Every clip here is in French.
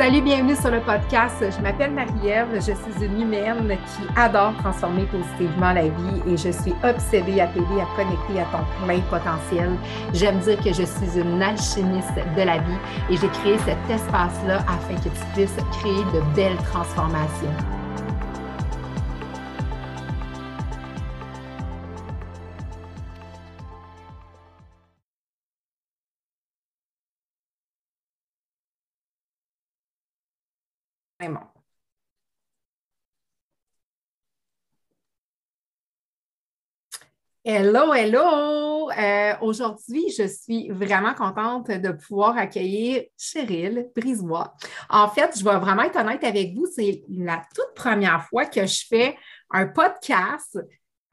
Salut, bienvenue sur le podcast. Je m'appelle Marie-Ève, je suis une humaine qui adore transformer positivement la vie et je suis obsédée à t'aider à connecter à ton plein potentiel. J'aime dire que je suis une alchimiste de la vie et j'ai créé cet espace-là afin que tu puisses créer de belles transformations. Hello, hello! Euh, aujourd'hui, je suis vraiment contente de pouvoir accueillir Cheryl Brisois. En fait, je vais vraiment être honnête avec vous, c'est la toute première fois que je fais un podcast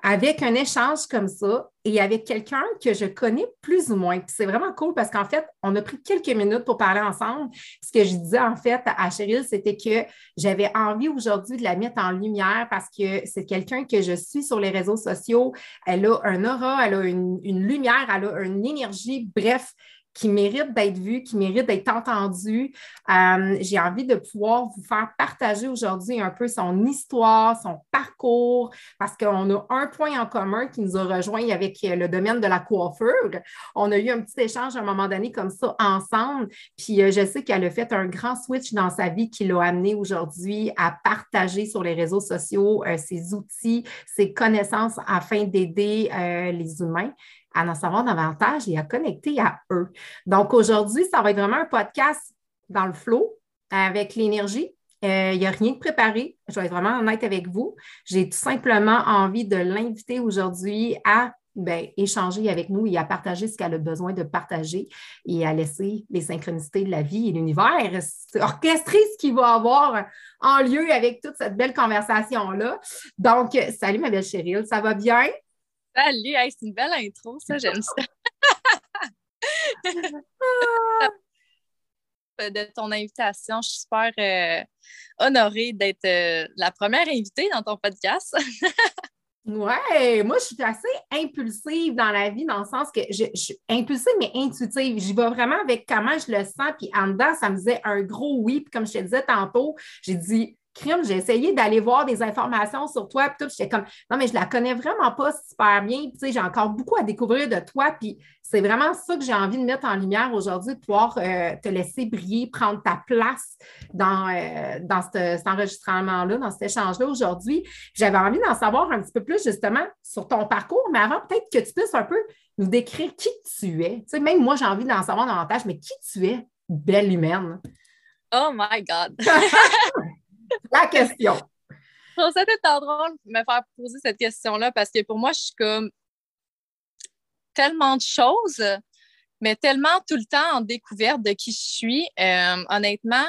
avec un échange comme ça et avec quelqu'un que je connais plus ou moins. c'est vraiment cool parce qu'en fait, on a pris quelques minutes pour parler ensemble. Ce que je disais en fait à Cheryl, c'était que j'avais envie aujourd'hui de la mettre en lumière parce que c'est quelqu'un que je suis sur les réseaux sociaux. Elle a un aura, elle a une, lumière, elle a une énergie. Bref, qui mérite d'être vu, qui mérite d'être entendu. Euh, j'ai envie de pouvoir vous faire partager aujourd'hui un peu son histoire, son parcours, parce qu'on a un point en commun qui nous a rejoint avec le domaine de la coiffure. On a eu un petit échange à un moment donné comme ça ensemble. Puis euh, je sais qu'elle a fait un grand switch dans sa vie qui l'a amené aujourd'hui à partager sur les réseaux sociaux euh, ses outils, ses connaissances afin d'aider les humains à en savoir davantage et à connecter à eux. Donc aujourd'hui, ça va être vraiment un podcast dans le flow avec l'énergie. Euh, il n'y a rien de préparé. Je vais être vraiment honnête avec vous. J'ai tout simplement envie de l'inviter aujourd'hui à ben, échanger avec nous et à partager ce qu'elle a besoin de partager et à laisser les synchronicités de la vie et l'univers orchestrer ce qui va avoir en lieu avec toute cette belle conversation-là. Donc, salut ma belle Cheryl, ça va bien? Salut, c'est une belle intro, ça, j'aime ça. de ton invitation. Je suis super euh, honorée d'être euh, la première invitée dans ton podcast. ouais, moi, je suis assez impulsive dans la vie, dans le sens que je, je suis impulsive, mais intuitive. J'y vais vraiment avec comment je le sens. Puis en dedans, ça me disait un gros oui. Puis comme je te disais tantôt, j'ai dit crime, j'ai essayé d'aller voir des informations sur toi, puis tout, j'étais comme, non, mais je la connais vraiment pas super bien, tu sais, j'ai encore beaucoup à découvrir de toi, puis c'est vraiment ça que j'ai envie de mettre en lumière aujourd'hui, de pouvoir euh, te laisser briller, prendre ta place dans, euh, dans cet enregistrement-là, dans cet échange-là aujourd'hui. J'avais envie d'en savoir un petit peu plus justement sur ton parcours, mais avant, peut-être que tu puisses un peu nous décrire qui tu es. Tu sais, même moi, j'ai envie d'en savoir davantage, mais qui tu es, belle humaine? Oh my God! La question. C'était drôle de me faire poser cette question-là parce que pour moi, je suis comme tellement de choses, mais tellement tout le temps en découverte de qui je suis. Euh, honnêtement,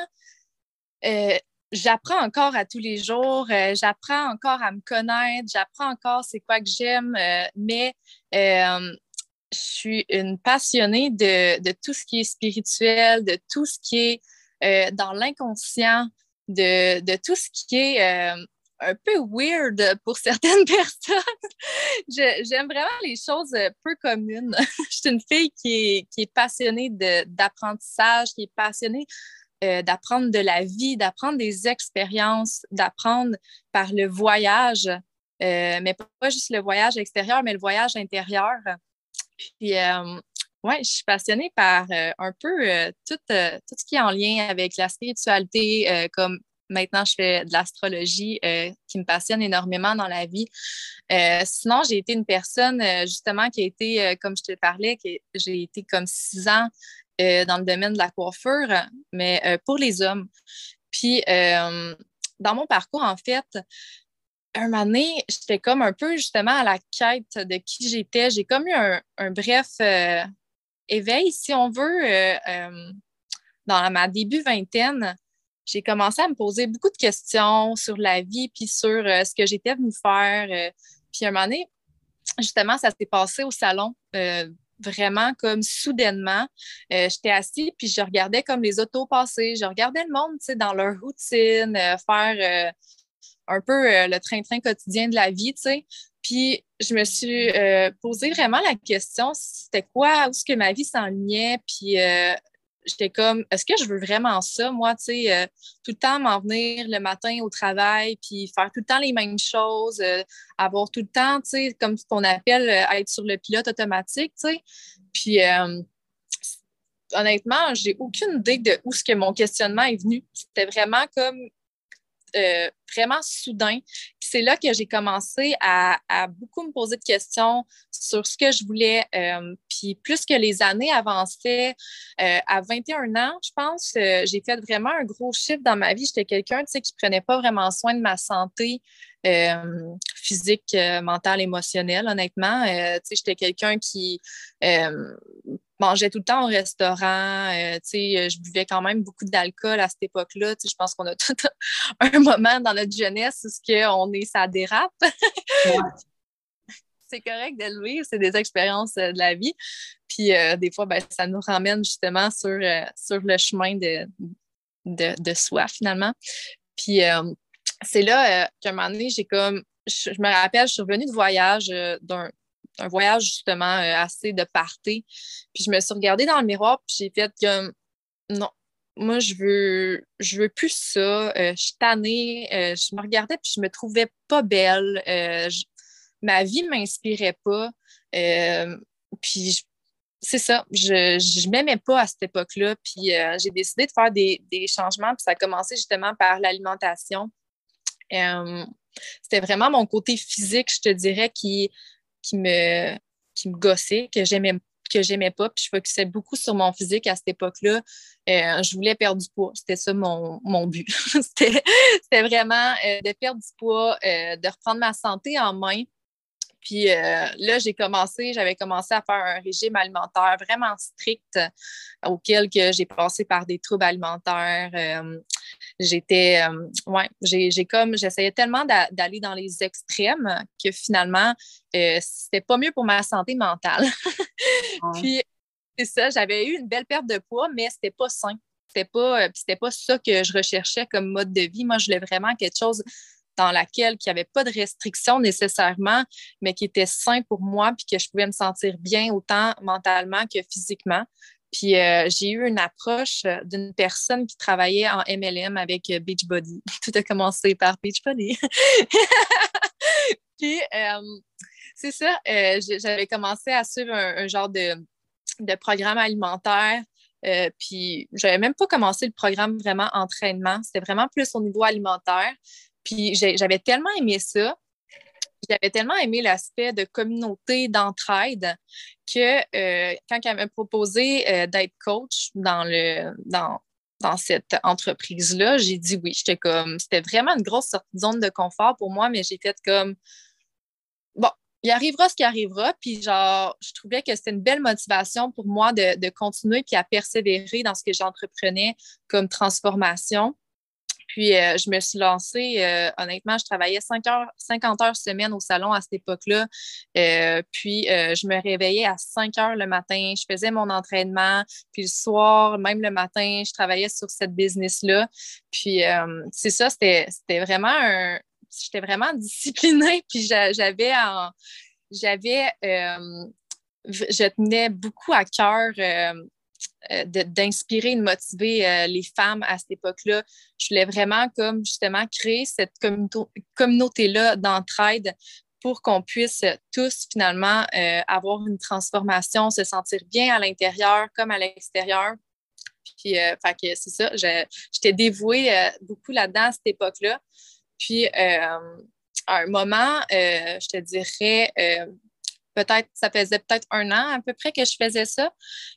euh, j'apprends encore à tous les jours, euh, j'apprends encore à me connaître, j'apprends encore c'est quoi que j'aime, mais je suis une passionnée de, tout ce qui est spirituel, de tout ce qui est dans l'inconscient, de, tout ce qui est euh, un peu weird pour certaines personnes. J'aime vraiment les choses euh, peu communes. je suis une fille qui est, passionnée d'apprentissage, qui est passionnée euh, d'apprendre de la vie, d'apprendre des expériences, d'apprendre par le voyage, mais pas juste le voyage extérieur, mais le voyage intérieur. Puis, oui, je suis passionnée par euh, un peu euh, tout, euh, tout, ce qui est en lien avec la spiritualité, comme maintenant je fais de l'astrologie qui me passionne énormément dans la vie. sinon, j'ai été une personne justement qui a été, comme je te parlais, j'ai été comme six ans dans le domaine de la coiffure, mais pour les hommes. Puis, dans mon parcours, en fait, un donné, j'étais comme un peu justement à la quête de qui j'étais. J'ai comme eu un bref éveil, si on veut, euh, euh, dans ma début vingtaine, j'ai commencé à me poser beaucoup de questions sur la vie, puis sur euh, ce que j'étais venue faire. puis à un moment donné, justement, ça s'est passé au salon, vraiment comme soudainement. J'étais assise, puis je regardais comme les autos passer, je regardais le monde, tu sais, dans leur routine, faire un peu le train-train quotidien de la vie, tu sais. Puis je me suis euh, posé vraiment la question, c'était quoi, où est-ce que ma vie s'enlignait, puis euh, j'étais comme, est-ce que je veux vraiment ça, moi, tu sais, euh, tout le temps m'en venir le matin au travail, puis faire tout le temps les mêmes choses, euh, avoir tout le temps, tu sais, comme ce qu'on appelle être sur le pilote automatique, tu sais. Puis, honnêtement, j'ai aucune idée de où ce que mon questionnement est venu. C'était vraiment comme euh, vraiment soudain. C'est là que j'ai commencé à, beaucoup me poser de questions sur ce que je voulais. Euh, puis plus que les années avançaient, euh, à 21 ans, je pense, j'ai fait vraiment un gros chiffre dans ma vie. J'étais quelqu'un qui ne prenait pas vraiment soin de ma santé. physique, mentale, émotionnelle, honnêtement. J'étais quelqu'un qui mangeais tout le temps au restaurant. Euh, euh, je buvais quand même beaucoup d'alcool à cette époque-là. Je pense qu'on a tout un moment dans notre jeunesse où on est, ça dérape. c'est correct d'élever, c'est des expériences euh, de la vie. Puis des fois, ben, ça nous ramène justement sur, sur le chemin de, de, soi, finalement. Puis c'est là qu'à un moment donné, j'ai comme, je, me rappelle, je suis revenue de voyage d'un un voyage justement euh, assez de party. Puis je me suis regardée dans le miroir, puis j'ai fait comme non, moi je veux je veux plus ça. Euh, je suis tannée. Euh, je me regardais puis je me trouvais pas belle. ma vie ne m'inspirait pas. puis c'est ça, je ne m'aimais pas à cette époque-là. Puis j'ai décidé de faire des, des, changements. Puis ça a commencé justement par l'alimentation. C'était vraiment mon côté physique, je te dirais, qui, qui me, qui me gossait, que j'aimais que j'aimais pas, puis je focusais beaucoup sur mon physique à cette époque-là. Euh, je voulais perdre du poids. C'était ça mon, mon but. C'était vraiment euh, de perdre du poids, euh, de reprendre ma santé en main, puis là, j'ai commencé, j'avais commencé à faire un régime alimentaire vraiment strict auquel que j'ai passé par des troubles alimentaires. Euh, j'étais, ouais, j'ai comme, j'essayais tellement d'aller dans les extrêmes que finalement, c'était pas mieux pour ma santé mentale. Puis c'est ça, j'avais eu une belle perte de poids, mais c'était pas sain. C'était pas, c'était pas ça que je recherchais comme mode de vie. Moi, je voulais vraiment quelque chose dans laquelle il n'y avait pas de restrictions nécessairement, mais qui était sain pour moi, puis que je pouvais me sentir bien autant mentalement que physiquement. Puis euh, j'ai eu une approche euh, d'une personne qui travaillait en MLM avec euh, Beachbody. Tout a commencé par Beachbody. puis c'est ça, j'avais commencé à suivre un, genre de, de, programme alimentaire. puis j'avais même pas commencé le programme vraiment entraînement. C'était vraiment plus au niveau alimentaire. Puis j'avais tellement aimé ça, j'avais tellement aimé l'aspect de communauté, d'entraide, que euh, quand elle m'a proposé euh, d'être coach dans, cette entreprise-là, j'ai dit oui. J'étais comme, c'était vraiment une grosse sortie de zone de confort pour moi, mais j'ai fait comme, bon, il arrivera ce qui arrivera. Puis, genre, je trouvais que c'était une belle motivation pour moi de, de continuer puis à persévérer dans ce que j'entreprenais comme transformation. Puis, euh, je me suis lancée, euh, honnêtement, je travaillais 5 heures, 50 heures semaine au salon à cette époque-là. Euh, puis, je me réveillais à 5 heures le matin, je faisais mon entraînement. Puis, le soir, même le matin, je travaillais sur cette business-là. Puis, c'est ça, c'était vraiment un. J'étais vraiment disciplinée, puis j'avais J'avais. je tenais beaucoup à cœur euh, d'inspirer, de, motiver euh, les femmes à cette époque-là. Je voulais vraiment, comme justement, créer cette communauté-là d'entraide pour qu'on puisse tous finalement euh, avoir une transformation, se sentir bien à l'intérieur comme à l'extérieur. Puis, c'est ça, j'étais dévouée beaucoup là-dedans à cette époque-là. Puis, à un moment, je te dirais, peut-être, ça faisait peut-être un an à peu près que je faisais ça.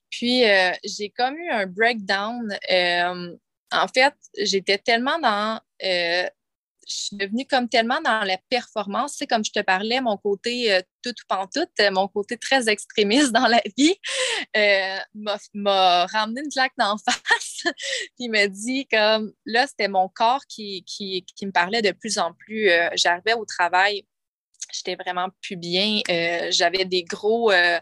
Puis euh, j'ai comme eu un breakdown. Euh, en fait, j'étais tellement dans. Euh, je suis devenue comme tellement dans la performance. Tu comme je te parlais, mon côté tout ou pantoute, mon côté très extrémiste dans la vie, m'a ramené une claque d'en face. puis m'a dit comme là, c'était mon corps qui, qui, me parlait de plus en plus. J'arrivais au travail j'étais vraiment plus bien. Euh, j'avais des gros, euh,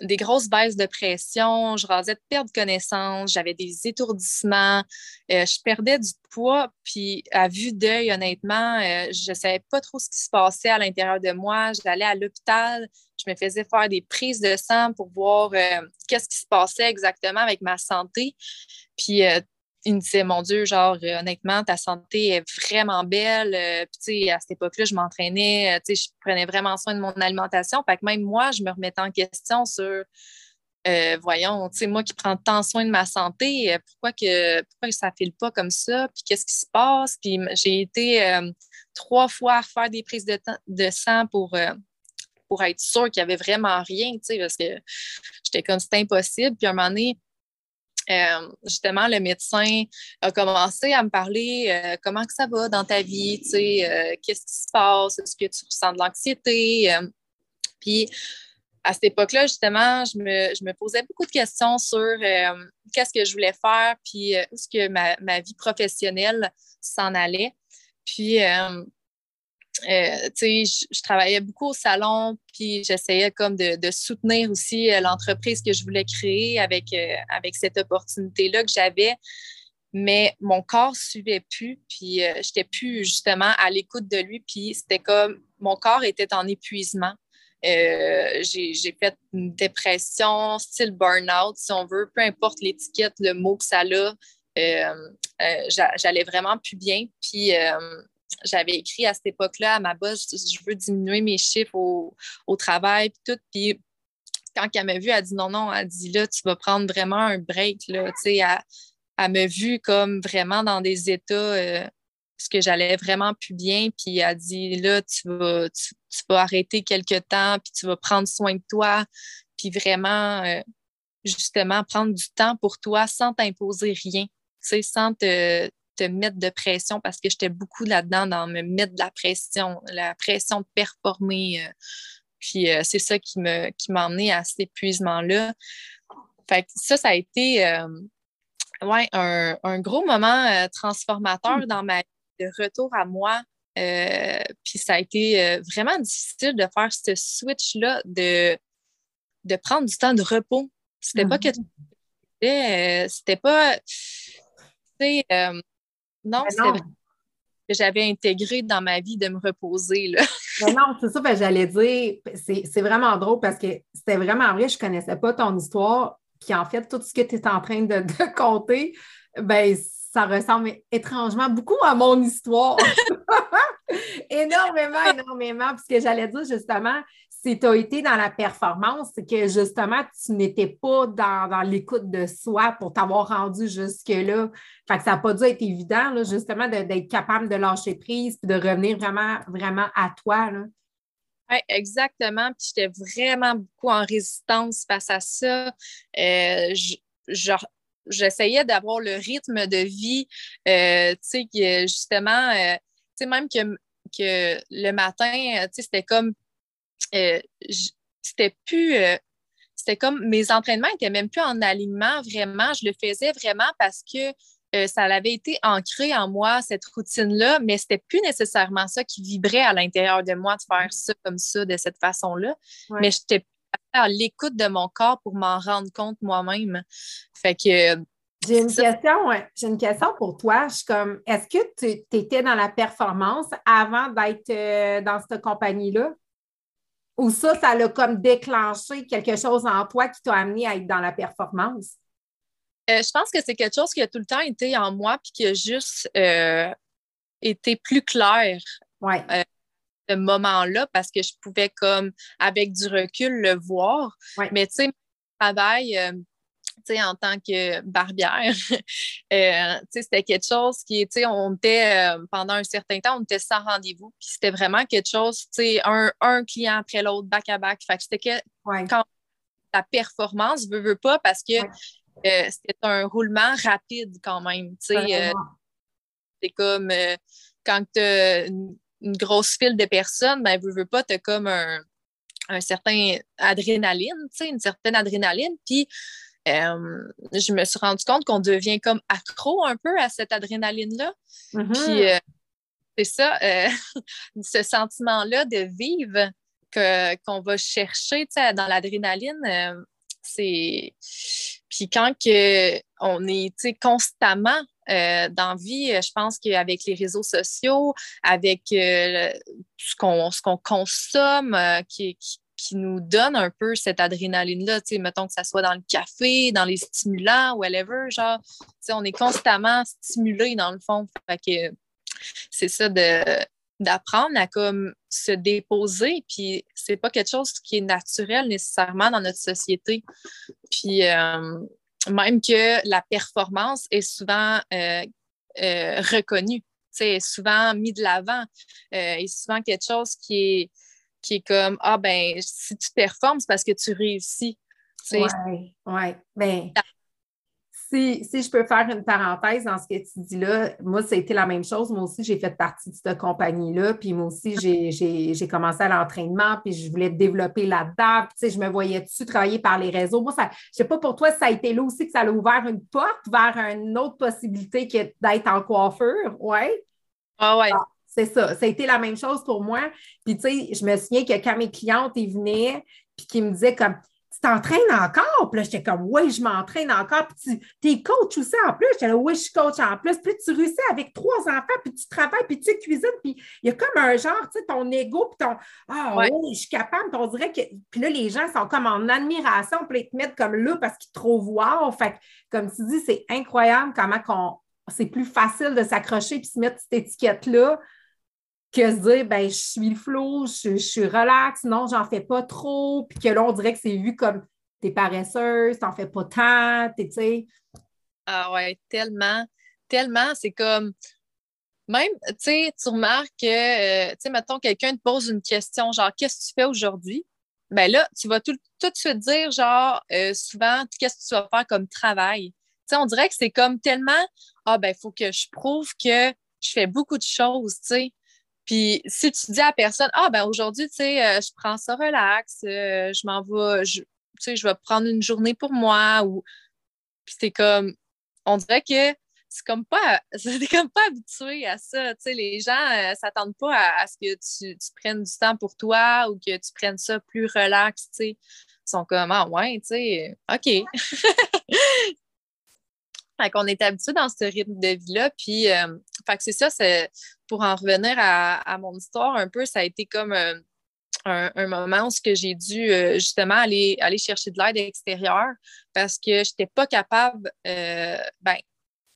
des grosses baisses de pression, je rasais de perdre connaissance, j'avais des étourdissements, euh, je perdais du poids, puis à vue d'œil, honnêtement, je ne savais pas trop ce qui se passait à l'intérieur de moi. J'allais à l'hôpital, je me faisais faire des prises de sang pour voir qu'est-ce qui se passait exactement avec ma santé. Puis il me disait, mon Dieu, genre, honnêtement, ta santé est vraiment belle. puis, tu sais, à cette époque-là, je m'entraînais, tu sais, je prenais vraiment soin de mon alimentation. Fait que même moi, je me remettais en question sur, voyons, tu sais, moi qui prends tant soin de ma santé, pourquoi que, pourquoi ça ne file pas comme ça? Puis, qu'est-ce qui se passe? Puis, j'ai été trois fois à refaire des prises de, de sang pour pour être sûre qu'il n'y avait vraiment rien, tu sais, parce que j'étais comme c'est impossible. Puis à un moment donné, euh, justement, le médecin a commencé à me parler euh, comment que ça va dans ta vie, tu sais, euh, qu'est-ce qui se passe, est-ce que tu ressens de l'anxiété? puis à cette époque-là, justement, je me, posais beaucoup de questions sur qu'est-ce que je voulais faire, puis où est-ce que ma, ma, vie professionnelle s'en allait. Puis euh, je, travaillais beaucoup au salon, puis j'essayais comme de, soutenir aussi euh, l'entreprise que je voulais créer avec, euh, avec cette opportunité-là que j'avais. Mais mon corps suivait plus, puis je n'étais plus justement à l'écoute de lui, puis c'était comme mon corps était en épuisement. j'ai fait une dépression, style burn-out, si on veut, peu importe l'étiquette, le mot que ça a, j'allais vraiment plus bien. Puis j'avais écrit à cette époque-là à ma boss, je veux diminuer mes chiffres au, travail, puis tout. Puis quand elle m'a vu, elle a dit non, non, elle dit là, tu vas prendre vraiment un break. Là, elle, elle m'a vu comme vraiment dans des états euh, ce que j'allais vraiment plus bien. Puis elle a dit là, tu vas, tu, vas arrêter quelque temps, puis tu vas prendre soin de toi, puis vraiment, euh, justement, prendre du temps pour toi sans t'imposer rien, sans te, te mettre de pression parce que j'étais beaucoup là-dedans dans me mettre de la pression, la pression de performer. Euh. puis euh, c'est ça qui me qui m'a emmené à cet épuisement-là. Fait ça, ça a été euh, ouais, un, gros moment transformateur dans ma vie, de retour à moi. puis ça a été vraiment difficile de faire ce switch-là, de, de prendre du temps de repos. C'était pas que c'était pas. Non, c'est vrai que j'avais intégré dans ma vie de me reposer. Là. non, c'est ça j'allais dire. C'est vraiment drôle parce que c'était vraiment vrai, je ne connaissais pas ton histoire. Puis en fait, tout ce que tu es en train de, de compter, ben, ça ressemble étrangement beaucoup à mon histoire. énormément, énormément. Puis ce que j'allais dire justement, si tu as été dans la performance, c'est que justement, tu n'étais pas dans, l'écoute de soi pour t'avoir rendu jusque-là. Fait que ça n'a pas dû être évident, justement, d'être capable de lâcher prise et de revenir vraiment, vraiment à toi. Oui, exactement. Puis j'étais vraiment beaucoup en résistance face à ça. Euh, j'essayais d'avoir le rythme de vie, euh, tu sais, justement, euh, tu sais, même que, que le matin, tu sais, c'était comme euh, c'était plus. Euh, c'était comme mes entraînements n'étaient même plus en alignement vraiment. Je le faisais vraiment parce que euh, ça avait été ancré en moi, cette routine-là, mais c'était plus nécessairement ça qui vibrait à l'intérieur de moi de faire ça comme ça, de cette façon-là. Mais j'étais à l'écoute de mon corps pour m'en rendre compte moi-même. Fait que. J'ai une question, J'ai une question pour toi. Je suis comme, est-ce que tu étais dans la performance avant d'être dans cette compagnie-là? Ou ça, ça l'a comme déclenché quelque chose en toi qui t'a amené à être dans la performance? Euh, je pense que c'est quelque chose qui a tout le temps été en moi puis qui a juste euh, été plus clair. Ouais. Euh, ce moment-là parce que je pouvais comme avec du recul le voir. Mais tu sais, mon travail, en tant que barbière, euh, c'était quelque chose qui, on était, euh, pendant un certain temps, on était sans rendez-vous. Puis c'était vraiment quelque chose, un, un client après l'autre, back-à-back. Fait que c'était quand la performance, veut, veut pas, parce que euh, c'était un roulement rapide quand même. c'est comme quand tu as une, grosse file de personnes, ben, veut, veut pas, tu as comme un, un certain adrénaline, une certaine adrénaline. Puis euh, je me suis rendu compte qu'on devient comme accro un peu à cette adrénaline-là. Mm-hmm. Puis euh, c'est ça, euh, ce sentiment-là de vivre, qu'on va chercher dans l'adrénaline, c'est. Puis quand que on est constamment euh, dans vie, je pense qu'avec les réseaux sociaux, avec euh, ce qu'on consomme, qui, qui, nous donne un peu cette adrénaline-là, mettons que ça soit dans le café, dans les stimulants, whatever, genre, on est constamment stimulé dans le fond. Fait c'est ça de d'apprendre à comme se déposer, puis c'est pas quelque chose qui est naturel nécessairement dans notre société. Puis euh, même que la performance est souvent euh, euh, reconnue, souvent mis de l'avant, et souvent quelque chose qui est, qui est comme Ah ben, si tu performes, c'est parce que tu réussis. Oui, oui. Ben, si, je peux faire une parenthèse dans ce que tu dis là, moi, ça a été la même chose. Moi aussi, j'ai fait partie de cette compagnie-là. Puis moi aussi, j'ai commencé à l'entraînement, puis je voulais développer là-dedans. Puis, tu sais, je me voyais dessus travailler par les réseaux? Moi, ça, je ne sais pas pour toi, ça a été là aussi que ça a ouvert une porte vers une autre possibilité que d'être en coiffure. Oui? Ah ouais. Ah, c'est ça. Ça a été la même chose pour moi. Puis, tu sais, je me souviens que quand mes clientes ils venaient, puis qu'ils me disaient comme tu t'entraînes encore? Puis là, j'étais comme, oui, je m'entraîne encore. Puis tu es coach aussi en plus. J'étais là, oui, je suis coach en plus. Puis tu réussis avec trois enfants, puis tu travailles, puis tu cuisines. Puis il y a comme un genre, tu sais, ton ego, puis ton, ah oui, je suis capable. Puis on dirait que, puis là, les gens sont comme en admiration, puis ils te mettent comme là parce qu'ils te trouvent wow. Fait comme tu dis, c'est incroyable comment qu'on, c'est plus facile de s'accrocher puis se mettre cette étiquette-là que se dire, ben, je suis le flow, je, suis relax, non, j'en fais pas trop, puis que là, on dirait que c'est vu comme t'es paresseuse, t'en fais pas tant, tu sais. Ah ouais, tellement, tellement, c'est comme, même, tu sais, tu remarques que, euh, tu sais, mettons, quelqu'un te pose une question, genre, qu'est-ce que tu fais aujourd'hui? Ben là, tu vas tout, tout de suite dire, genre, euh, souvent, qu'est-ce que tu vas faire comme travail? Tu sais, on dirait que c'est comme tellement, ah, ben, il faut que je prouve que je fais beaucoup de choses, tu sais. Puis si tu dis à personne, ah ben aujourd'hui, tu sais, euh, je prends ça relax, euh, je m'en vais, tu sais, je vais prendre une journée pour moi ou puis c'est comme on dirait que c'est comme pas c'est comme pas habitué à ça. Tu sais, les gens ne euh, s'attendent pas à, ce que tu, tu, prennes du temps pour toi ou que tu prennes ça plus relax, tu sais. Ils sont comme Ah ouais, tu sais, OK. Fait qu'on est habitué dans ce rythme de vie-là. Puis, euh, fait que c'est ça, pour en revenir à, mon histoire un peu, ça a été comme euh, un, moment où j'ai dû euh, justement aller, chercher de l'aide extérieure parce que je n'étais pas capable, ben,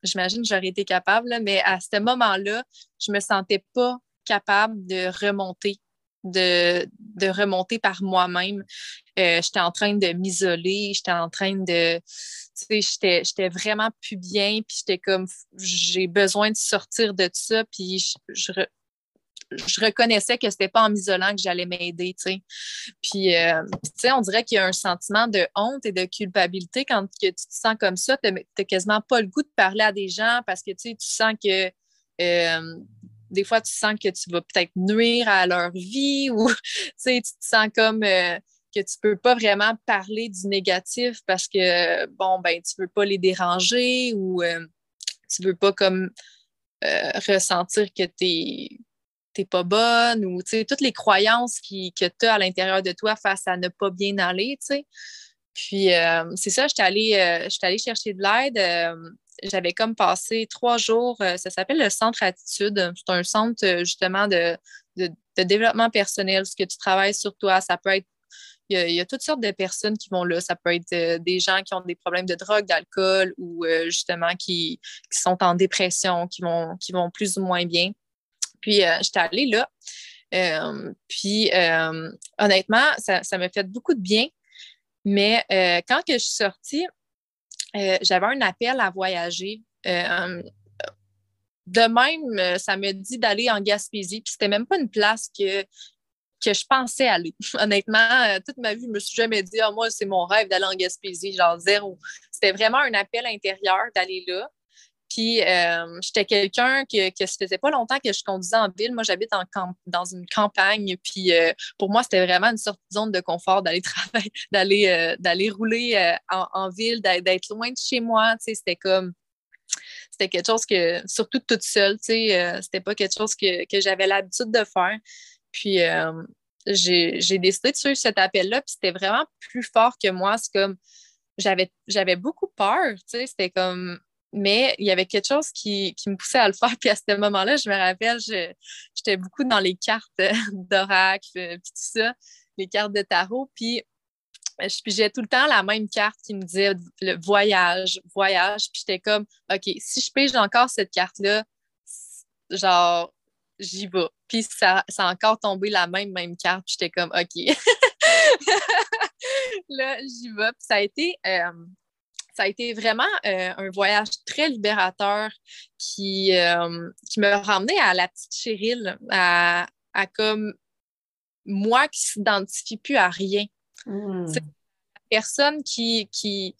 j'imagine que j'aurais été capable, mais à ce moment-là, je ne me sentais pas capable de remonter de, remonter par moi-même. J'étais en train de m'isoler, j'étais en train de. Tu sais, j'étais vraiment plus bien, puis j'étais comme. J'ai besoin de sortir de ça, puis je, reconnaissais que c'était pas en m'isolant que j'allais m'aider, tu sais. Puis, euh, tu sais, on dirait qu'il y a un sentiment de honte et de culpabilité quand que tu te sens comme ça. Tu n'as quasiment pas le goût de parler à des gens parce que, tu sais, tu sens que euh, des fois, tu sens que tu vas peut-être nuire à leur vie ou tu te sens comme euh, que tu peux pas vraiment parler du négatif parce que, bon, ben, tu veux pas les déranger ou euh, tu veux pas comme euh, ressentir que tu n'es pas bonne ou toutes les croyances qui, que tu as à l'intérieur de toi face à ne pas bien aller. Puis, c'est ça, je suis allée, allée, chercher de l'aide j'avais comme passé trois jours, euh, ça s'appelle le Centre Attitude. C'est un centre euh, justement de, développement personnel, ce que tu travailles sur toi. Ça peut être, il y, a, toutes sortes de personnes qui vont là. Ça peut être euh, des gens qui ont des problèmes de drogue, d'alcool ou justement qui, sont en dépression, qui vont, qui vont plus ou moins bien. Puis, j'étais allée là. puis, honnêtement, ça, m'a fait beaucoup de bien. Mais quand que je suis sortie, euh, j'avais un appel à voyager. Euh, de même, euh, ça me dit d'aller en Gaspésie. Puis c'était même pas une place que, que je pensais aller. Honnêtement, toute ma vie, je me suis jamais dit, ah, moi, c'est mon rêve d'aller en Gaspésie, genre zéro. C'était vraiment un appel intérieur d'aller là. Puis euh, j'étais quelqu'un que, que ça faisait pas longtemps que je conduisais en ville. Moi, j'habite dans une campagne. Puis euh, pour moi, c'était vraiment une sorte de zone de confort d'aller travailler, d'aller, euh, d'aller rouler en, ville, d'être loin de chez moi. C'était comme c'était quelque chose que, surtout toute seule, tu sais, c'était pas quelque chose que, que j'avais l'habitude de faire. Puis j'ai décidé de suivre cet appel-là, puis c'était vraiment plus fort que moi. C'est comme, j'avais beaucoup peur, tu sais, c'était comme, mais il y avait quelque chose qui, me poussait à le faire. Puis à ce moment-là, je me rappelle, j'étais beaucoup dans les cartes d'oracle, puis tout ça, les cartes de tarot, puis j'ai tout le temps la même carte qui me disait le voyage, voyage. Puis j'étais comme, OK, si je pige encore cette carte-là, genre, j'y vais. Puis ça, ça a encore tombé la même, même carte. Puis j'étais comme, OK. là, j'y vais. Puis ça a été, euh, ça a été vraiment euh, un voyage très libérateur qui, euh, qui me ramenait à la petite Cheryl, à, à comme moi qui ne s'identifie plus à rien. Mmh. Personne qui, qui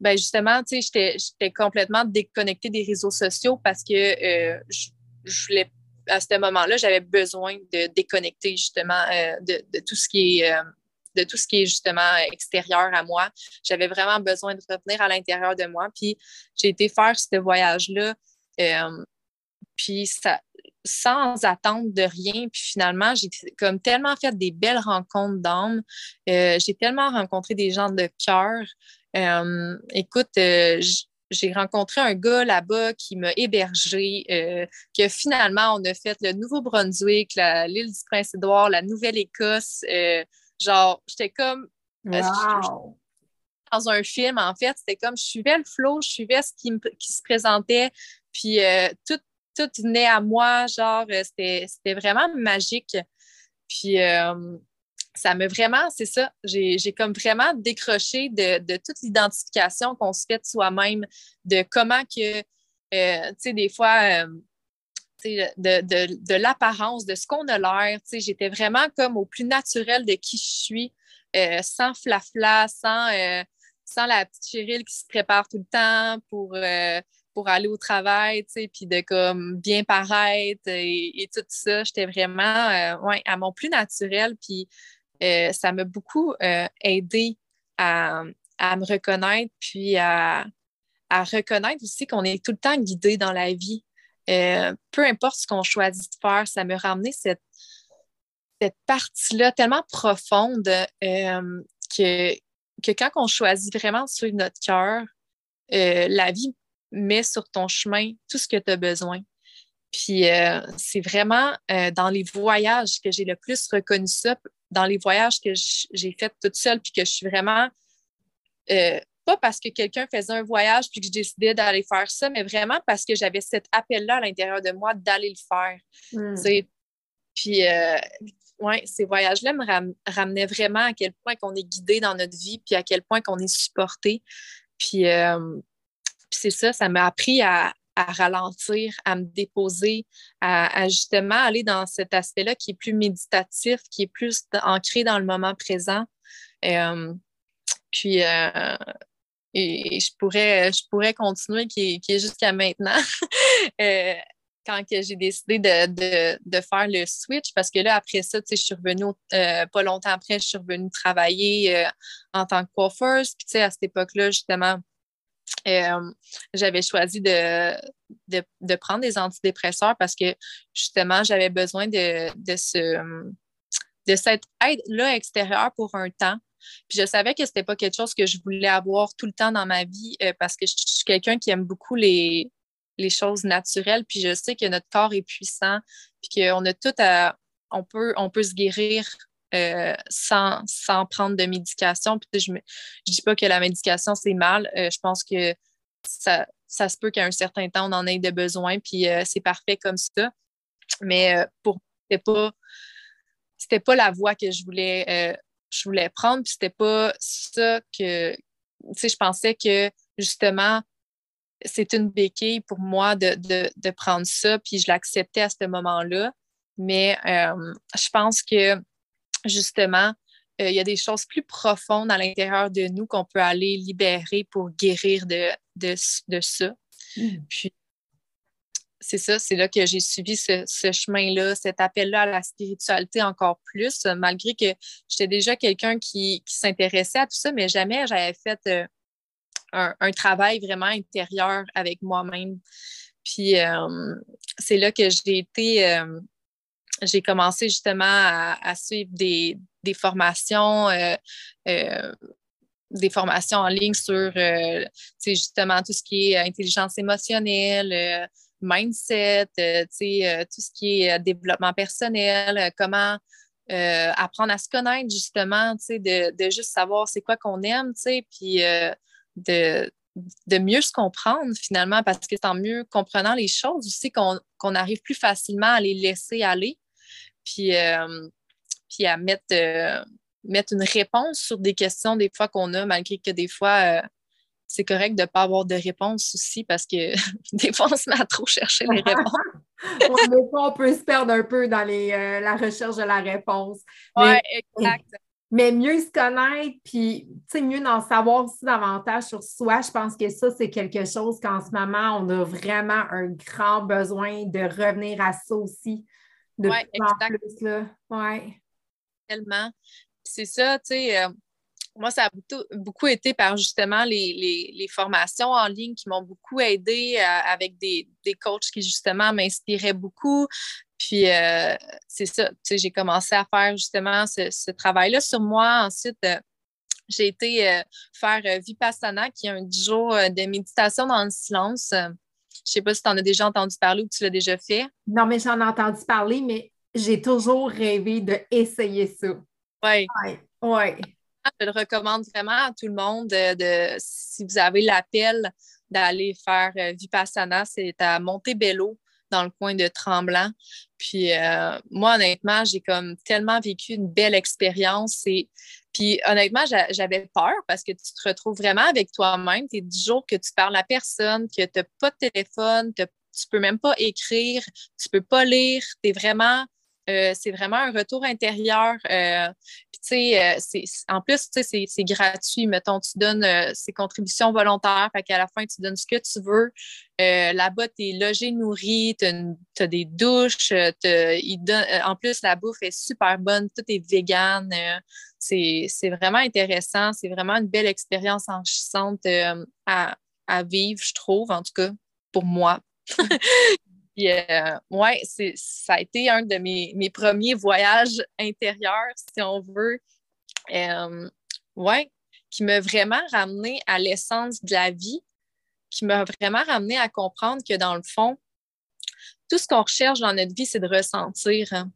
ben justement, tu sais, j'étais complètement déconnectée des réseaux sociaux parce que je, je voulais à ce moment-là, j'avais besoin de déconnecter justement euh, de, tout ce qui est euh, de tout ce qui est justement extérieur à moi. J'avais vraiment besoin de revenir à l'intérieur de moi. Puis j'ai été faire ce voyage-là. Euh, puis ça, sans attendre de rien. Puis finalement, j'ai comme tellement fait des belles rencontres d'âme. j'ai tellement rencontré des gens de cœur. écoute, j'ai rencontré un gars là-bas qui m'a hébergé, euh, que finalement, on a fait le Nouveau-Brunswick, l'île du Prince-Édouard, la Nouvelle-Écosse. Euh, genre, j'étais comme. Euh, dans un film, en fait, c'était comme je suivais le flow, je suivais ce qui, qui se présentait, puis tout, tout venait à moi, genre, c'était vraiment magique. Puis ça me vraiment, c'est ça, j'ai comme vraiment décroché de, toute l'identification qu'on se fait de soi-même, de comment que, euh, tu sais, des fois, euh, de, de, de l'apparence, de ce qu'on a l'air, j'étais vraiment comme au plus naturel de qui je suis, euh, sans flafla, sans, sans la petite Cheryl qui se prépare tout le temps pour pour aller au travail, tu sais, puis de comme bien paraître et, tout ça. J'étais vraiment ouais, à mon plus naturel. Puis euh, ça m'a beaucoup euh, aidé à, me reconnaître, puis à, reconnaître aussi qu'on est tout le temps guidé dans la vie. Euh, peu importe ce qu'on choisit de faire, ça me ramené cette, cette partie-là tellement profonde que, que quand on choisit vraiment de suivre notre cœur, la vie met sur ton chemin tout ce que tu as besoin. Puis c'est vraiment dans les voyages que j'ai le plus reconnu ça, dans les voyages que j'ai faits toute seule, puis que je suis vraiment. Euh, pas parce que quelqu'un faisait un voyage puis que je décidais d'aller faire ça, mais vraiment parce que j'avais cet appel-là à l'intérieur de moi d'aller le faire. Hmm. Puis, euh, ouais, ces voyages-là me ramenaient vraiment à quel point qu'on est guidé dans notre vie, puis à quel point qu'on est supporté. Puis, euh, puis c'est ça, ça m'a appris à, à ralentir, à me déposer, à, justement aller dans cet aspect-là qui est plus méditatif, qui est plus ancré dans le moment présent. Euh, puis, euh, je, pourrais, je pourrais continuer qui est, jusqu'à maintenant. Euh, quand j'ai décidé de, faire le switch, parce que là, après ça, je suis revenue, pas longtemps après, je suis revenue travailler en tant que coiffeuse. Puis, à cette époque-là, justement, euh, j'avais choisi de, de, prendre des antidépresseurs parce que justement, j'avais besoin de, de, ce, de cette aide-là extérieure pour un temps. Puis je savais que ce n'était pas quelque chose que je voulais avoir tout le temps dans ma vie euh, parce que je, suis quelqu'un qui aime beaucoup les, les choses naturelles. Puis je sais que notre corps est puissant, puis qu'on a tout à. On peut, on peut se guérir euh, sans, prendre de médication. Puis je ne dis pas que la médication, c'est mal. Euh, je pense que ça, ça se peut qu'à un certain temps, on en ait de besoin, puis euh, c'est parfait comme ça. Mais pour c'était pas c'était pas la voie que je voulais je voulais prendre puis c'était pas ça que je pensais que justement c'est une béquille pour moi de, de, prendre ça puis je l'acceptais à ce moment-là mais je pense que justement, euh, il y a des choses plus profondes à l'intérieur de nous qu'on peut aller libérer pour guérir de, de, ça. Mm. Puis, c'est ça, c'est là que j'ai suivi ce, chemin-là, cet appel-là à la spiritualité encore plus, malgré que j'étais déjà quelqu'un qui, s'intéressait à tout ça, mais jamais j'avais fait euh, un, travail vraiment intérieur avec moi-même. Puis euh, c'est là que j'ai été j'ai commencé justement à, suivre des, formations, euh, euh, des formations en ligne sur justement tout ce qui est intelligence émotionnelle, mindset, tout ce qui est développement personnel, comment apprendre à se connaître justement, de, de juste savoir c'est quoi qu'on aime, puis de, de mieux se comprendre finalement, parce que c'est en mieux comprenant les choses aussi qu'on arrive plus facilement à les laisser aller, puis, euh, puis à mettre, euh, mettre une réponse sur des questions des fois qu'on a, malgré que des fois, euh, c'est correct de ne pas avoir de réponse aussi, parce que des fois, on se met à trop chercher les réponses. des fois, on peut se perdre un peu dans les, la recherche de la réponse. Oui, exact mais mieux se connaître, puis mieux en savoir aussi davantage sur soi, je pense que ça, c'est quelque chose qu'en ce moment, on a vraiment un grand besoin de revenir à ça aussi. De plus plus, là. Ouais. Tellement. C'est ça, tu sais, euh, moi, ça a beaucoup, été par justement les, formations en ligne qui m'ont beaucoup aidé euh, avec des, des, coachs qui justement m'inspiraient beaucoup. Puis, euh, c'est ça, tu sais, j'ai commencé à faire justement ce, travail-là sur moi. Ensuite, euh, j'ai été faire Vipassana, qui est un jour de méditation dans le silence. Je ne sais pas si tu en as déjà entendu parler ou tu l'as déjà fait. Non, mais j'en ai entendu parler, mais j'ai toujours rêvé d'essayer ça. Oui. Oui. Ouais. Je le recommande vraiment à tout le monde de, si vous avez l'appel d'aller faire Vipassana, c'est à Montebello dans le coin de Tremblant. Puis euh, moi, honnêtement, j'ai comme tellement vécu une belle expérience. Et puis honnêtement, j'avais peur parce que tu te retrouves vraiment avec toi-même. Tu es du jour que tu parles à personne, que tu n'as pas de téléphone, tu ne peux même pas écrire, tu ne peux pas lire. Tu vraiment euh, c'est vraiment un retour intérieur. Euh, euh, en plus, tu sais, c'est gratuit. Mettons, tu donnes ces contributions volontaires, fait qu'à la fin, tu donnes ce que tu veux. Là-bas, tu es logé, nourri, tu as, des douches. en plus, la bouffe est super bonne, tout est vegan. c'est vraiment intéressant. C'est vraiment une belle expérience enrichissante à, à vivre, je trouve, en tout cas, pour moi. Puis, euh, ça a été un de mes, premiers voyages intérieurs, si on veut. Euh, ouais, qui m'a vraiment ramené à l'essence de la vie, qui m'a vraiment ramené à comprendre que dans le fond, tout ce qu'on recherche dans notre vie, c'est de ressentir.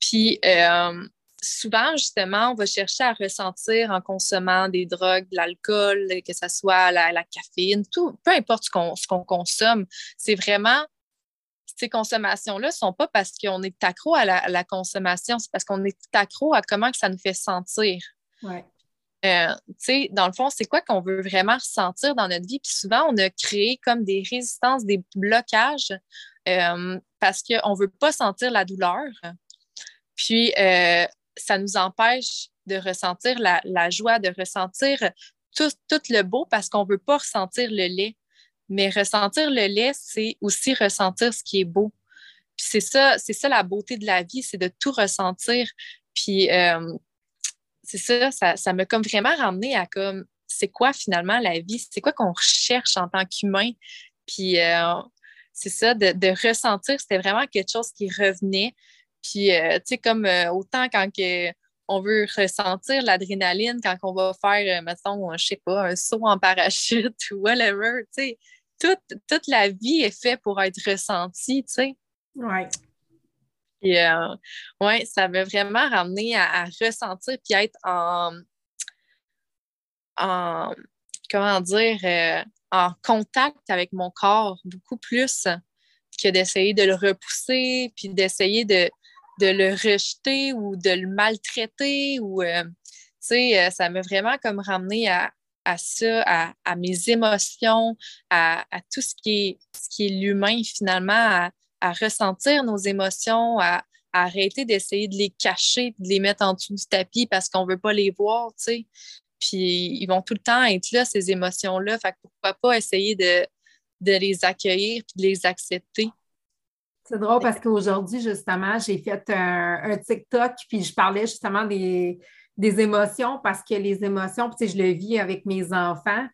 Puis, euh, souvent, justement, on va chercher à ressentir en consommant des drogues, de l'alcool, que ce soit la, la, caféine, tout, peu importe ce qu'on consomme. C'est vraiment ces consommations-là ne sont pas parce qu'on est accro à la, consommation, c'est parce qu'on est accro à comment que ça nous fait sentir. Ouais. Euh, dans le fond, c'est quoi qu'on veut vraiment ressentir dans notre vie? Puis souvent, on a créé comme des résistances, des blocages euh, parce qu'on ne veut pas sentir la douleur. Puis, euh, ça nous empêche de ressentir la, la joie, de ressentir tout, tout, le beau parce qu'on ne veut pas ressentir le lait. Mais ressentir le lait, c'est aussi ressentir ce qui est beau. Puis c'est ça, c'est ça la beauté de la vie, c'est de tout ressentir. Puis euh, c'est ça, ça m'a comme vraiment ramené à comme c'est quoi finalement la vie, c'est quoi qu'on recherche en tant qu'humain? Puis euh, c'est ça, de, ressentir, c'était vraiment quelque chose qui revenait. Puis, euh, tu sais, comme autant quand que on veut ressentir l'adrénaline quand on va faire, mettons, je sais pas, un saut en parachute ou whatever, tu sais, toute, la vie est faite pour être ressentie, tu sais. Oui. Et euh, ouais, ça m'a vraiment ramené à, ressentir puis être en, en comment dire, euh, en contact avec mon corps beaucoup plus que d'essayer de le repousser puis d'essayer de, le rejeter ou de le maltraiter ou, euh, sais, ça m'a vraiment comme ramené à, à ça, à, mes émotions, à, tout ce qui est, ce l'humain finalement, à, ressentir nos émotions, à, arrêter d'essayer de les cacher, de les mettre en dessous du tapis parce qu'on ne veut pas les voir, tu sais. Puis ils vont tout le temps être là, ces émotions-là. Fait que pourquoi pas essayer de, les accueillir puis de les accepter. C'est drôle parce qu'aujourd'hui, justement, j'ai fait un, un, TikTok, puis je parlais justement des, des émotions parce que les émotions, puis je le vis avec mes enfants.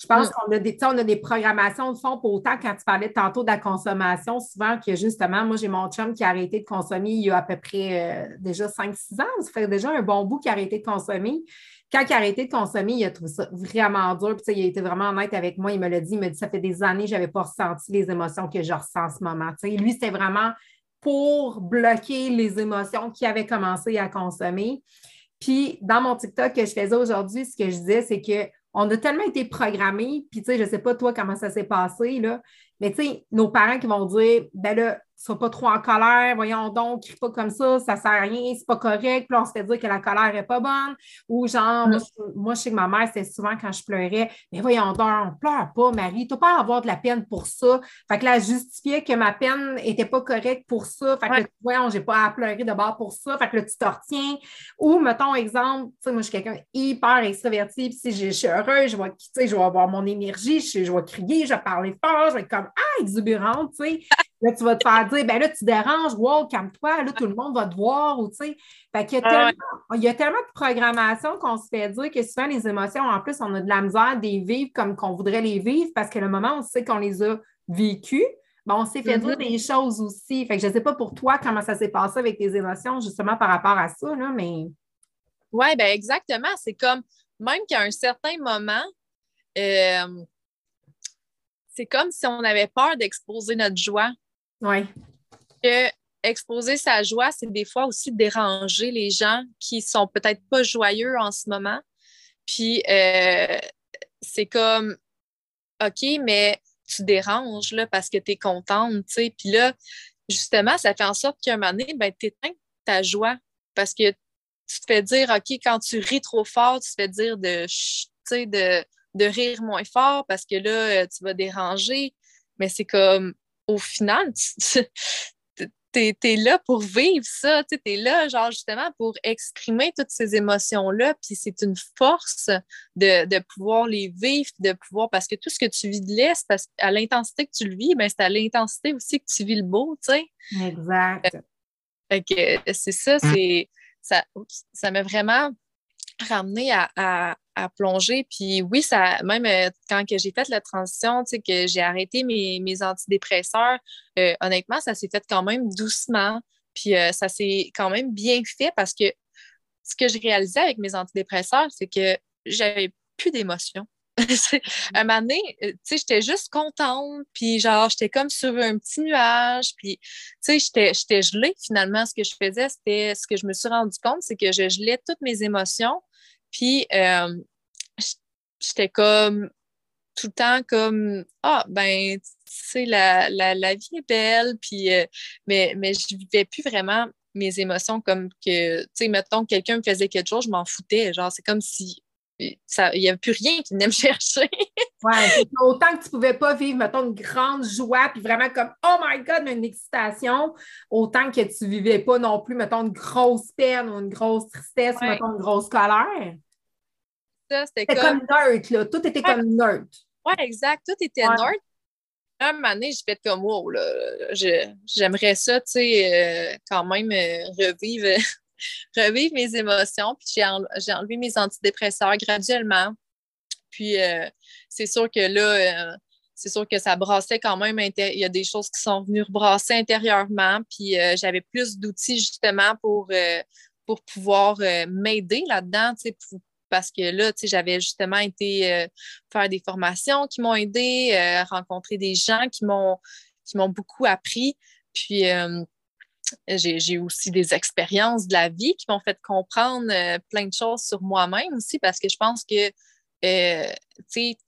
Je pense qu'on a des, on a des programmations de fond, pour autant quand tu parlais tantôt de la consommation, souvent que justement, moi, j'ai mon chum qui a arrêté de consommer il y a à peu près euh, déjà 5-6 ans. Ça fait déjà un bon bout qu'il a arrêté de consommer. Quand il a arrêté de consommer, il a trouvé ça vraiment dur. Puis, il a été vraiment honnête avec moi. Il me l'a dit. Il m'a dit ça fait des années que je n'avais pas ressenti les émotions que je ressens en ce moment. lui, c'était vraiment pour bloquer les émotions qu'il avait commencé à consommer. Puis, dans mon TikTok que je faisais aujourd'hui, ce que je disais, c'est que on a tellement été programmés, puis tu sais, je ne sais pas toi comment ça s'est passé, là, mais tu sais, nos parents qui vont dire, ben là, sois pas trop en colère, voyons donc, crie pas comme ça, ça sert à rien, c'est pas correct. Puis là, on se fait dire que la colère est pas bonne. Ou genre, moi, je, sais que ma mère, c'était souvent quand je pleurais, mais voyons donc, on pleure pas, Marie, tu pas à avoir de la peine pour ça. Fait que là, elle justifiait que ma peine était pas correcte pour ça. Fait que ouais. là, voyons, j'ai pas à pleurer d'abord pour ça. Fait que là, tu te retiens. Ou, mettons, exemple, tu sais, moi, je suis quelqu'un hyper extraverti, puis si je suis heureuse, je vais, je vais avoir mon énergie, je, je vais crier, je vais parler fort, je vais être comme, ah, exubérante, tu sais. Là, tu vas te faire dire, ben là, tu déranges, wow, calme-toi, là, tout le monde va te voir, ou tu sais. Fait qu'il y a, tellement, il y a tellement de programmation qu'on se fait dire que souvent, les émotions, en plus, on a de la misère de les vivre comme qu'on voudrait les vivre parce que le moment où on sait qu'on les a vécues, ben, on s'est fait dire mm-hmm. des choses aussi. Fait que je ne sais pas pour toi comment ça s'est passé avec tes émotions, justement, par rapport à ça, là, mais. Oui, ben exactement. C'est comme, même qu'à un certain moment, euh, c'est comme si on avait peur d'exposer notre joie. Oui. Exposer sa joie, c'est des fois aussi déranger les gens qui sont peut-être pas joyeux en ce moment. Puis euh, c'est comme OK, mais tu déranges là, parce que tu es contente, tu sais. Puis là, justement, ça fait en sorte qu'à un moment donné, ben, tu ta joie parce que tu te fais dire, OK, quand tu ris trop fort, tu te fais dire de, de, de rire moins fort parce que là, tu vas déranger. Mais c'est comme, au final, tu es, là pour vivre ça, tu es là, genre, justement, pour exprimer toutes ces émotions-là, puis c'est une force de, pouvoir les vivre, de pouvoir, parce que tout ce que tu vis de l'Est, à l'intensité que tu le vis, ben, c'est à l'intensité aussi que tu vis le beau, tu sais. Exact. c'est ça, c'est ça, ça m'a vraiment ramené à, plonger. Puis oui, ça, même euh, quand j'ai fait la transition, que j'ai arrêté mes, antidépresseurs, euh, honnêtement, ça s'est fait quand même doucement. Puis euh, ça s'est quand même bien fait parce que ce que je réalisais avec mes antidépresseurs, c'est que j'avais plus d'émotions. un moment donné, tu sais, j'étais juste contente, puis genre, j'étais comme sur un petit nuage, puis, tu sais, j'étais gelée finalement. Ce que je faisais, c'était, ce que je me suis rendu compte, c'est que je gelais toutes mes émotions, puis, euh, j'étais comme tout le temps comme Ah, ben, tu sais, la, vie est belle, euh, mais, mais je vivais plus vraiment mes émotions comme que, tu sais, mettons, quelqu'un me faisait quelque chose, je m'en foutais. Genre, c'est comme si il n'y avait plus rien qui venait me chercher. Ouais, autant que tu ne pouvais pas vivre, mettons, une grande joie, puis vraiment comme Oh my God, une excitation, autant que tu ne vivais pas non plus, mettons, une grosse peine ou une grosse tristesse, mettons, une grosse colère. Ça, c'était comme... neutre, là. Tout était comme neutre. Oui, exact. Tout était neutre. Un moment donné, j'ai fait comme wow, là. J'aimerais ça, tu sais, euh, quand même euh, revivre revivre mes émotions. Puis j'ai, enlevé mes antidépresseurs graduellement. Puis euh, c'est sûr que là, euh, c'est sûr que ça brassait quand même. Il y a des choses qui sont venues brasser intérieurement. Puis euh, j'avais plus d'outils justement pour, pour pouvoir m'aider là-dedans, parce que là, j'avais justement été faire des formations qui m'ont aidé, rencontrer des gens qui m'ont, beaucoup appris. Puis j'ai aussi des expériences de la vie qui m'ont fait comprendre euh, plein de choses sur moi-même aussi parce que je pense que euh,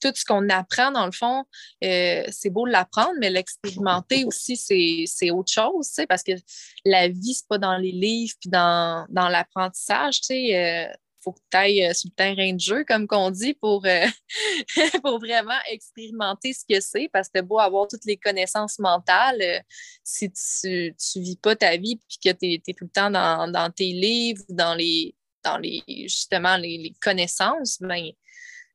tout ce qu'on apprend, dans le fond, euh, c'est beau de l'apprendre, mais l'expérimenter aussi, c'est autre chose, parce que la vie, c'est pas dans les livres puis dans, dans l'apprentissage. Euh, faut que tu ailles sur le terrain de jeu, comme qu'on dit, pour, pour vraiment expérimenter ce que c'est, parce que c'est beau avoir toutes les connaissances mentales. Si tu ne vis pas ta vie puis que tu es, tout le temps dans, tes livres, dans les, dans les justement les, connaissances, ben,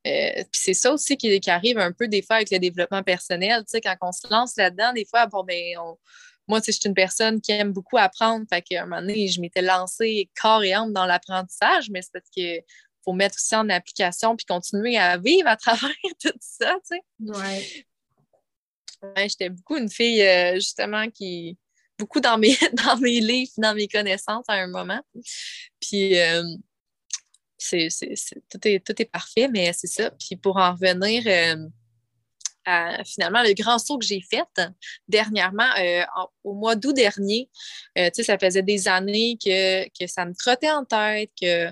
puis c'est ça aussi qui, arrive un peu des fois avec le développement personnel. Tu sais, quand on se lance là-dedans, des fois, bon, ben, on, moi, je suis une personne qui aime beaucoup apprendre. Fait qu'à un moment donné, je m'étais lancée corps et âme dans l'apprentissage, mais c'est parce que faut mettre aussi en application puis continuer à vivre à travers tout ça, tu sais. Ouais. J'étais beaucoup une fille, euh, justement, qui. beaucoup dans mes, dans mes livres, dans mes connaissances à un moment. Puis, euh, c'est, tout, est, parfait, mais c'est ça. Puis, pour en revenir. Euh, à, finalement le grand saut que j'ai fait dernièrement, au mois d'août dernier. tu sais, ça faisait des années que, que, ça me trottait en tête, que,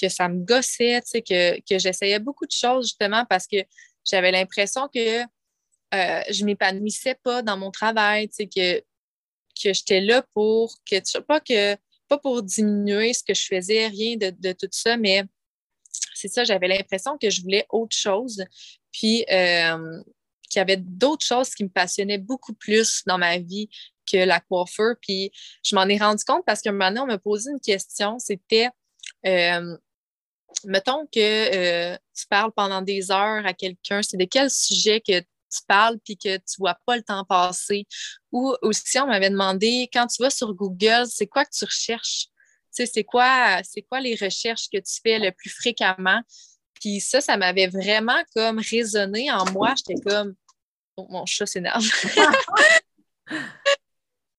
que ça me gossait, tu sais, que, j'essayais beaucoup de choses justement parce que j'avais l'impression que euh, je ne m'épanouissais pas dans mon travail, que, que j'étais là pour que pas que pas pour diminuer ce que je faisais, rien de, tout ça, mais c'est ça, j'avais l'impression que je voulais autre chose. Puis euh, qu'il y avait d'autres choses qui me passionnaient beaucoup plus dans ma vie que la coiffure. Puis je m'en ai rendu compte parce qu'un moment donné, on me posait une question, c'était euh, mettons que tu parles pendant des heures à quelqu'un, c'est de quel sujet que tu parles puis que tu vois pas le temps passer. Ou aussi, on m'avait demandé, quand tu vas sur Google, c'est quoi que tu recherches? Tu sais, c'est quoi, c'est quoi les recherches que tu fais le plus fréquemment? Puis ça, ça m'avait vraiment comme résonné en moi. J'étais comme, oh, mon chat s'énerve.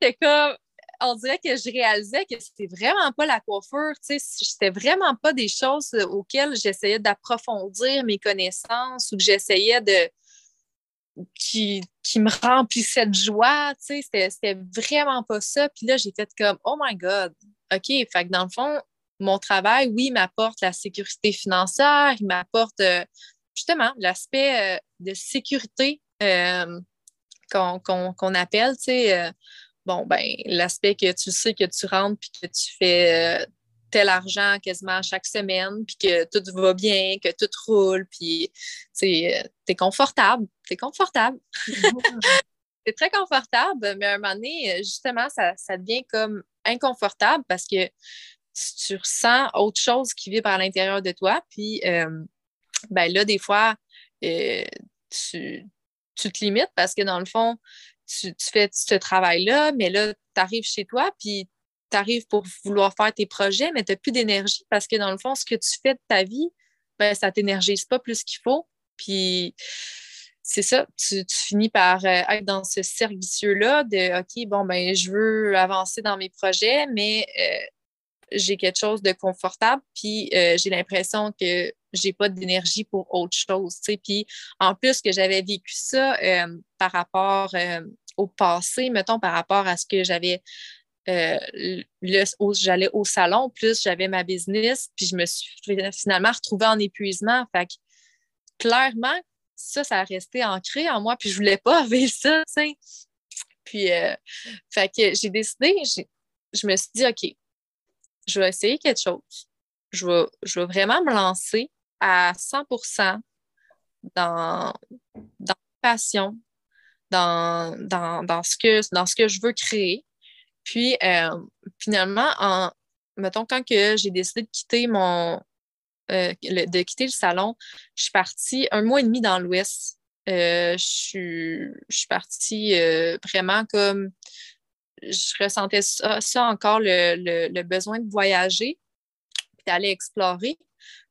J'étais comme, on dirait que je réalisais que c'était vraiment pas la coiffure, tu sais, c'était vraiment pas des choses auxquelles j'essayais d'approfondir mes connaissances ou que j'essayais de, qui, me remplissait de joie, tu sais, c'était vraiment pas ça. Puis là, j'ai fait comme, oh my God, OK, fait que dans le fond, mon travail, oui, m'apporte la sécurité financière, il m'apporte euh, justement l'aspect euh, de sécurité euh, qu'on appelle, tu sais, bon, ben, l'aspect que tu sais que tu rentres puis que tu fais tel argent quasiment chaque semaine, puis que tout va bien, que tout roule, puis tu es confortable. Tu es confortable. c'est très confortable, mais à un moment donné, justement, ça, devient comme inconfortable parce que tu, ressens autre chose qui vit par l'intérieur de toi. Puis, euh, ben là, des fois, euh, tu, tu, te limites parce que dans le fond, tu, tu fais ce travail-là, mais là, tu arrives chez toi, puis tu arrives pour vouloir faire tes projets, mais tu n'as plus d'énergie parce que dans le fond, ce que tu fais de ta vie, ben, ça ne t'énergise pas plus qu'il faut. Puis c'est ça, tu, finis par euh, être dans ce cercle vicieux-là de OK, bon, ben, je veux avancer dans mes projets, mais euh, j'ai quelque chose de confortable, puis euh, j'ai l'impression que j'ai pas d'énergie pour autre chose. Puis en plus que j'avais vécu ça par rapport au passé, mettons, par rapport à ce que j'avais euh, j'allais au salon, plus j'avais ma business, puis je me suis finalement retrouvée en épuisement. Fait que, clairement, ça, ça a resté ancré en moi, puis je voulais pas vivre ça, tu Puis, euh, fait que j'ai décidé, je me suis dit, OK, je vais essayer quelque chose. Je vais, je vais vraiment me lancer à 100 dans, dans passion, dans, dans, dans, ce que, dans ce que je veux créer. Puis euh, finalement, en, mettons, quand j'ai décidé de quitter mon euh, de quitter le salon, je suis partie un mois et demi dans l'Ouest. Euh, je, suis, partie vraiment comme je ressentais ça, encore le, besoin de voyager, d'aller explorer.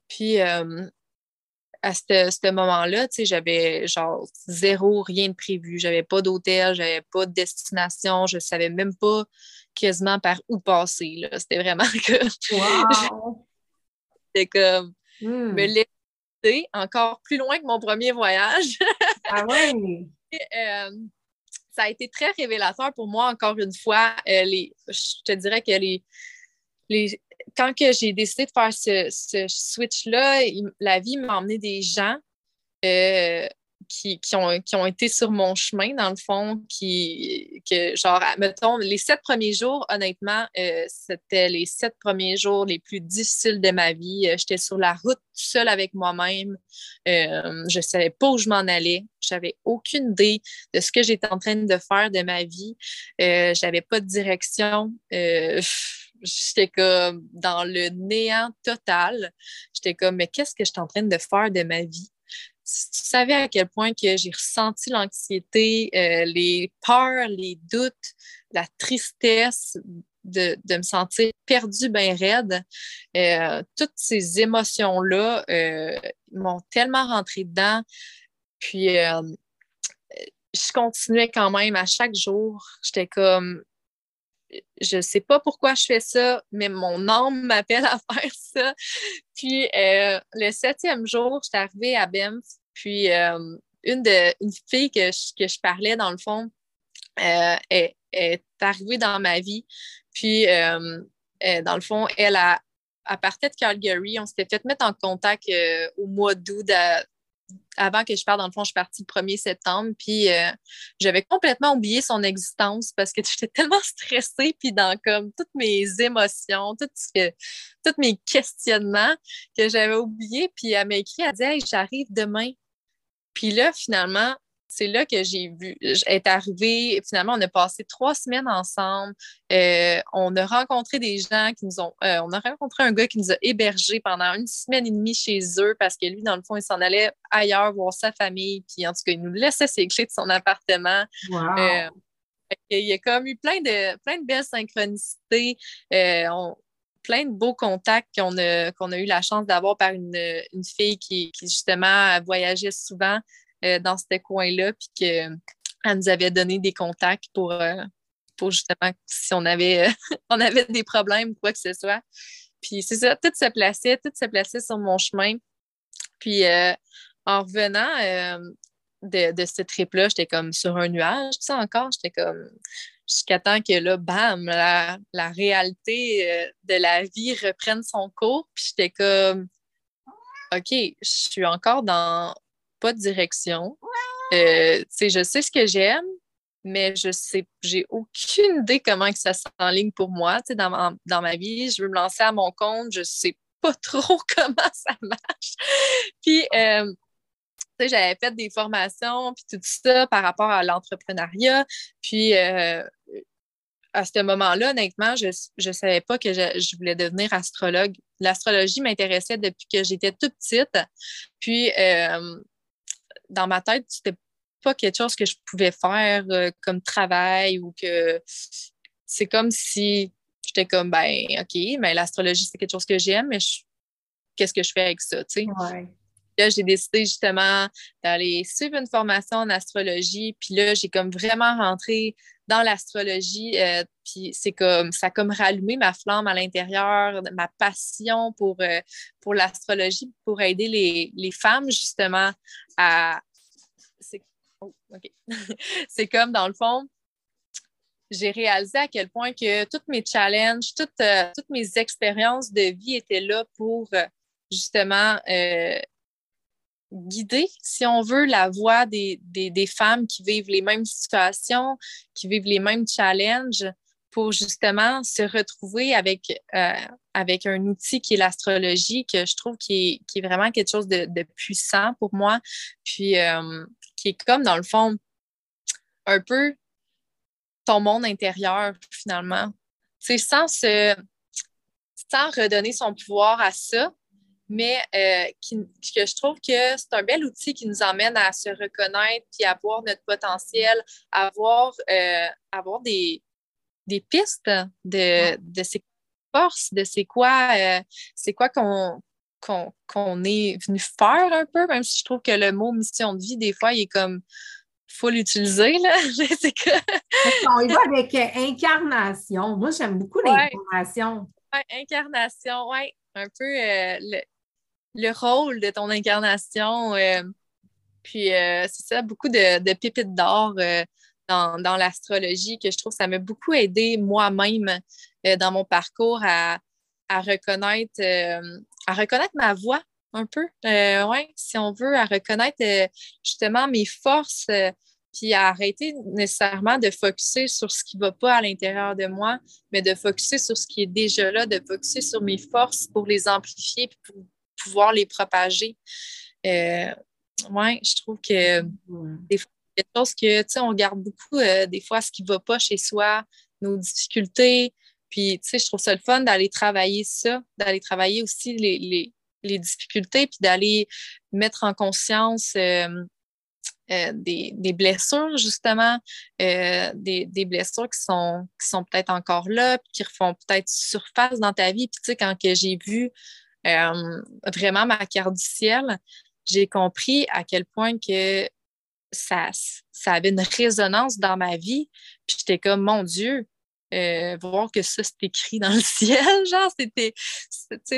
Puis à ce moment-là, j'avais genre zéro, rien de prévu. J'avais pas d'hôtel, j'avais pas de destination, je savais même pas quasiment par où passer. C'était vraiment que. Wow! C'était comme me hmm. laisser encore plus loin que mon premier voyage. ah ouais! Euh, ça a été très révélateur pour moi, encore une fois. Euh, les, je te dirais que les, quand que j'ai décidé de faire ce, switch-là, la vie m'a emmené des gens euh, qui, ont, qui ont été sur mon chemin, dans le fond, qui, que, genre, mettons, les sept premiers jours, honnêtement, euh, c'était les sept premiers jours les plus difficiles de ma vie. Euh, j'étais sur la route seule avec moi-même. je ne savais pas où je m'en allais. J'avais aucune idée de ce que j'étais en train de faire de ma vie. je n'avais pas de direction j'étais comme dans le néant total. J'étais comme, mais qu'est-ce que je suis en train de faire de ma vie? Tu savais à quel point que j'ai ressenti l'anxiété, euh, les peurs, les doutes, la tristesse de, me sentir perdue, bien raide. Euh, toutes ces émotions-là m'ont tellement rentré dedans. Puis, je continuais quand même à chaque jour. J'étais comme, je ne sais pas pourquoi je fais ça, mais mon âme m'appelle à faire ça. Puis le septième jour, j'étais arrivée à Banff, puis une, de, une fille que je parlais, dans le fond, euh, est, arrivée dans ma vie. Puis, euh, dans le fond, elle a, à partir de Calgary. On s'était fait mettre en contact euh, au mois d'août. Avant que je parte, dans le fond, je suis partie le 1er septembre. Puis, j'avais complètement oublié son existence parce que j'étais tellement stressée. Puis, dans comme toutes mes émotions, tous mes questionnements que j'avais oublié. Puis, elle m'a écrit, elle dit Hey, j'arrive demain. Puis là, finalement, c'est là que j'ai vu, est arrivé, finalement, on a passé trois semaines ensemble. Euh, on a rencontré des gens qui nous ont, euh, on a rencontré un gars qui nous a hébergés pendant une semaine et demie chez eux parce que lui, dans le fond, il s'en allait ailleurs voir sa famille. Puis en tout cas, il nous laissait ses clés de son appartement. Euh, il y a comme eu plein de, plein de belles synchronicités. plein de beaux contacts qu'on a, qu'on a eu la chance d'avoir par une, fille qui, qui, justement, voyageait souvent. Euh, dans ce coin-là, puis qu'elle nous avait donné des contacts pour, euh, pour justement si on avait, on avait des problèmes ou quoi que ce soit. Puis c'est ça, tout se plaçait, tout se plaçait sur mon chemin. Puis euh, en revenant de, de ce trip-là, j'étais comme sur un nuage, tu sais, encore, j'étais comme jusqu'à temps que là, bam, la, la réalité de la vie reprenne son cours. Puis j'étais comme, OK, je suis encore dans pas de direction. Euh, je sais ce que j'aime, mais je sais, j'ai aucune idée comment que ça s'enligne pour moi dans ma, dans ma vie. Je veux me lancer à mon compte, je sais pas trop comment ça marche. puis, euh, j'avais fait des formations, puis tout ça par rapport à l'entrepreneuriat. Puis, euh, à ce moment-là, honnêtement, je ne savais pas que je, je, voulais devenir astrologue. L'astrologie m'intéressait depuis que j'étais toute petite. Puis, euh, dans ma tête, c'était pas quelque chose que je pouvais faire euh, comme travail ou que c'est comme si j'étais comme ben OK, mais l'astrologie, c'est quelque chose que j'aime, mais qu'est-ce que je fais avec ça, tu sais? Là, j'ai décidé justement d'aller suivre une formation en astrologie. Puis là, j'ai comme vraiment rentré dans l'astrologie. Euh, puis c'est comme ça a comme rallumé ma flamme à l'intérieur, ma passion pour, euh, pour l'astrologie, pour aider les, les, femmes justement à. C'est oh, comme dans le fond, j'ai réalisé à quel point que tous mes challenges, toutes, euh, toutes mes expériences de vie étaient là pour justement guider, si on veut, la voix des, femmes qui vivent les mêmes situations, qui vivent les mêmes challenges pour justement se retrouver avec, euh, un outil qui est l'astrologie, que je trouve qui est, vraiment quelque chose de, puissant pour moi, puis euh, qui est comme, dans le fond, un peu ton monde intérieur, finalement. C'est sans, sans redonner son pouvoir à ça, mais euh, que je trouve que c'est un bel outil qui nous emmène à se reconnaître puis à voir notre potentiel, à avoir, euh, avoir des, des pistes de, de ses forces, de c'est quoi, euh, c'est quoi qu'on qu'on est venu faire un peu, même si je trouve que le mot mission de vie, des fois, il est comme faut l'utiliser. Là. On y va avec incarnation. Moi, j'aime beaucoup l'incarnation. Ouais, incarnation, oui. Un peu le, le rôle de ton incarnation. Euh, puis euh, c'est ça, beaucoup de, de pépites d'or euh, dans, l'astrologie que je trouve ça m'a beaucoup aidé moi-même dans mon parcours à, reconnaître à reconnaître ma voix un peu. ouais, si on veut, à reconnaître justement mes forces puis à arrêter nécessairement de focuser sur ce qui ne va pas à l'intérieur de moi, mais de focuser sur ce qui est déjà là, de focuser sur mes forces pour les amplifier pour pouvoir les propager. Euh, oui, je trouve que des fois, des choses que, tu sais, on garde beaucoup, euh, des fois, ce qui ne va pas chez soi, nos difficultés. Puis, tu sais, je trouve ça le fun d'aller travailler ça, d'aller travailler aussi les, difficultés, puis d'aller mettre en conscience euh, euh, des, blessures, justement, euh, des, blessures qui sont, qui sont peut-être encore là, puis qui refont peut-être surface dans ta vie. Puis, tu sais, quand j'ai vu vraiment ma carte du ciel, j'ai compris à quel point que ça, ça avait une résonance dans ma vie. Puis j'étais comme, mon Dieu, euh, voir que ça, c'est écrit dans le ciel. Genre, c'était,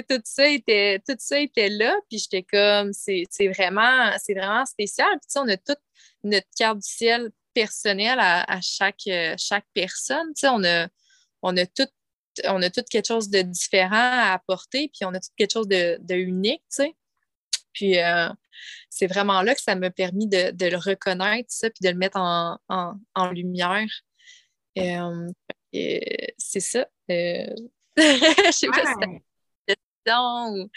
tout ça était, tout ça était là. Puis j'étais comme, c'est, vraiment, c'est vraiment spécial. Puis on a toute notre carte du ciel personnelle à, chaque, chaque personne. Tu on a, on a tout on a tout quelque chose de différent à apporter, puis on a tout quelque chose de, unique, tu sais. Puis euh, c'est vraiment là que ça m'a permis de, le reconnaître, ça, puis de le mettre en, lumière. Euh, c'est ça. Euh, je sais pas si question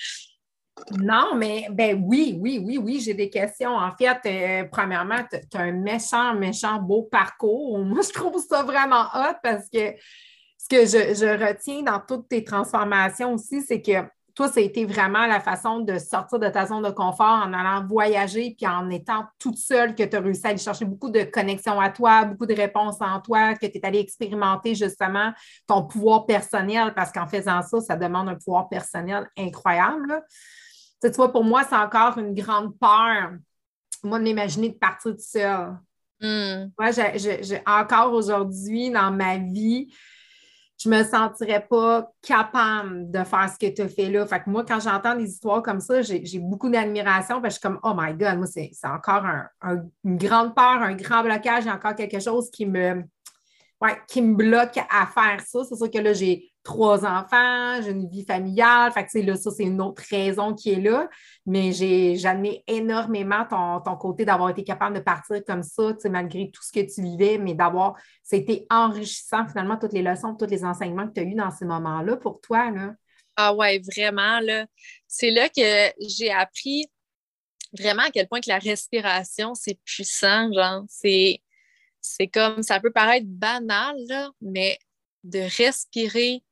Non, mais ben oui, oui, oui, oui, j'ai des questions. En fait, euh, premièrement, tu as un méchant, méchant beau parcours. Moi, je trouve ça vraiment hot parce que ce que je retiens dans toutes tes transformations aussi, c'est que toi, ça a été vraiment la façon de sortir de ta zone de confort en allant voyager puis en étant toute seule que tu as réussi à aller chercher beaucoup de connexions à toi, beaucoup de réponses en toi, que tu es allé expérimenter justement ton pouvoir personnel parce qu'en faisant ça, ça demande un pouvoir personnel incroyable. Tu vois, pour moi, c'est encore une grande peur, moi, de m'imaginer de partir toute seule. Hmm. Moi, j'ai encore aujourd'hui dans ma vie, je me sentirais pas capable de faire ce que tu as fait là. Fait que moi, quand j'entends des histoires comme ça, j'ai beaucoup d'admiration. Je suis comme, oh my God, moi, c'est encore une grande peur, un grand blocage, encore quelque chose qui me, ouais, qui me bloque à faire ça. C'est sûr que là, j'ai trois enfants, j'ai une vie familiale. Fait que, là, ça, c'est une autre raison qui est là. Mais j'admets énormément ton, ton côté d'avoir été capable de partir comme ça, malgré tout ce que tu vivais, mais d'avoir, c'était enrichissant finalement, toutes les leçons, tous les enseignements que tu as eus dans ces moments-là pour toi. Là. Ah ouais, vraiment, là. C'est là que j'ai appris vraiment à quel point que la respiration, c'est puissant, genre. C'est, c'est comme, ça peut paraître banal, là, mais de respirer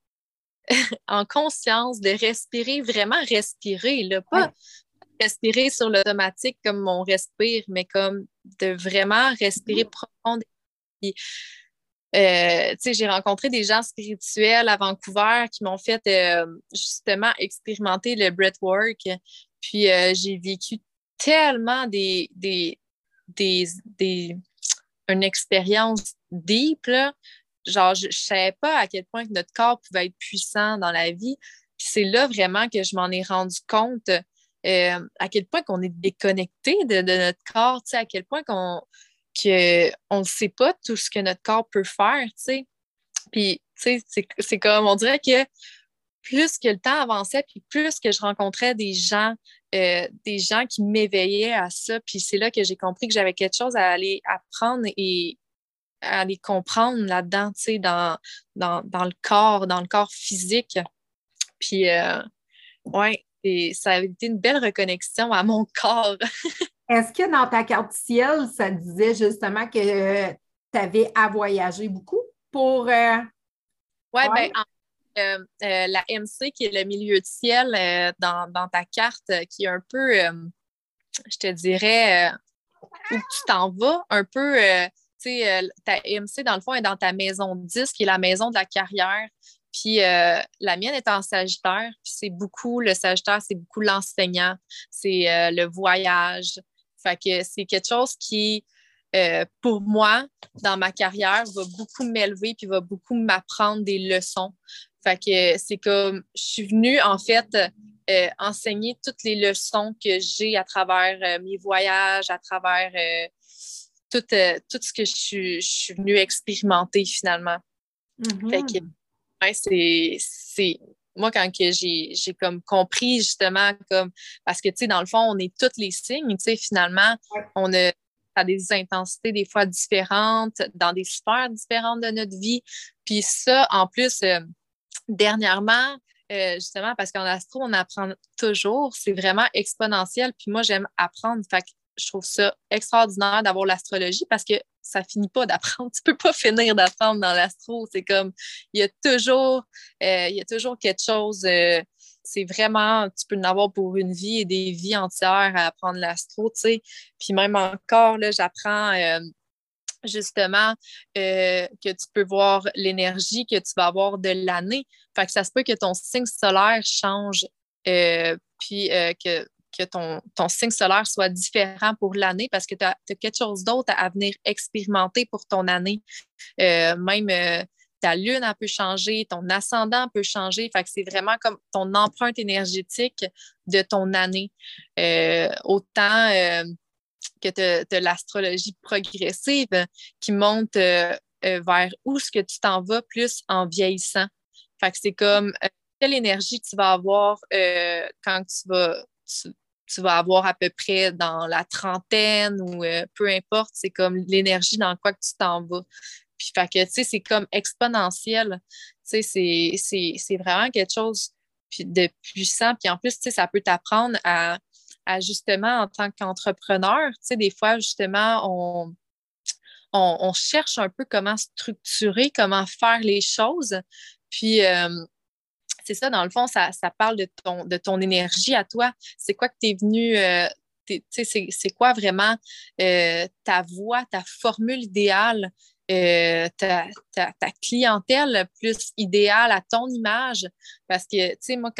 en conscience, de respirer, vraiment respirer, là, pas respirer sur l'automatique comme on respire, mais comme de vraiment respirer profondément. Euh, j'ai rencontré des gens spirituels à Vancouver qui m'ont fait euh, justement expérimenter le breathwork. Puis euh, j'ai vécu tellement des, des, des, des, une expérience deep, là, genre, je ne savais pas à quel point notre corps pouvait être puissant dans la vie. C'est là vraiment que je m'en ai rendu compte euh, à quel point qu'on est déconnecté de, notre corps, à quel point qu'on ne sait pas tout ce que notre corps peut faire. Puis, c'est comme, on dirait que plus que le temps avançait, puis plus que je rencontrais des gens, euh, des gens qui m'éveillaient à ça, puis c'est là que j'ai compris que j'avais quelque chose à aller apprendre et à les comprendre là-dedans, tu sais, dans, dans, le corps, dans le corps physique. Puis, euh, ouais, ça a été une belle reconnexion à mon corps. Est-ce que dans ta carte ciel, ça disait justement que tu avais à voyager beaucoup pour. Euh... Ouais, bien, euh, euh, la MC, qui est le milieu de ciel dans, dans, ta carte, qui est un peu, je te dirais, où tu t'en vas, un peu euh, ta MC, dans le fond, est dans ta maison 10, qui est la maison de la carrière. Puis euh, la mienne est en Sagittaire. Puis c'est beaucoup, le Sagittaire, c'est beaucoup l'enseignant, c'est euh, le voyage. Fait que c'est quelque chose qui, pour moi, dans ma carrière, va beaucoup m'élever puis va beaucoup m'apprendre des leçons. Fait que c'est comme, je suis venue, en fait, enseigner toutes les leçons que j'ai à travers mes voyages, à travers euh, tout, ce que je suis, venue expérimenter finalement. Mm-hmm. c'est, moi, quand j'ai, comme compris justement, comme parce que, tu sais, dans le fond, on est tous les signes, tu sais, finalement, on a, des intensités des fois différentes, dans des sphères différentes de notre vie. Puis ça, en plus, euh, dernièrement, euh, justement, parce qu'en astro, on apprend toujours, c'est vraiment exponentiel. Puis moi, j'aime apprendre. Fait je trouve ça extraordinaire d'avoir l'astrologie parce que ça finit pas d'apprendre. Tu peux pas finir d'apprendre dans l'astro. C'est comme, il y a toujours, euh, il y a toujours quelque chose. Euh, c'est vraiment, tu peux en avoir pour une vie et des vies entières à apprendre l'astro, tu sais. Puis même encore, là, j'apprends euh, justement que tu peux voir l'énergie que tu vas avoir de l'année. Fait que ça se peut que ton signe solaire change, puis que, que ton, signe solaire soit différent pour l'année parce que tu as, quelque chose d'autre à, venir expérimenter pour ton année. même ta lune, elle peut changer, ton ascendant peut changer. Fait que c'est vraiment comme ton empreinte énergétique de ton année. Euh, autant euh, que tu as, l'astrologie progressive qui monte euh, vers où est-ce que tu t'en vas plus en vieillissant. Fait que c'est comme quelle énergie tu vas avoir quand tu vas, vas avoir à peu près dans la trentaine ou peu importe, c'est comme l'énergie dans quoi que tu t'en vas. Puis, fait que, tu sais, c'est comme exponentiel. Tu sais, c'est vraiment quelque chose de puissant. Puis en plus, tu sais, ça peut t'apprendre à, justement, en tant qu'entrepreneur, tu sais, des fois, justement, on, on, cherche un peu comment structurer, comment faire les choses. Puis, euh, c'est ça, dans le fond, ça, parle de ton, de ton énergie à toi. C'est quoi que tu es venu, euh, c'est quoi vraiment euh, ta voix, ta formule idéale euh, ta, clientèle plus idéale à ton image? Parce que, tu sais, moi,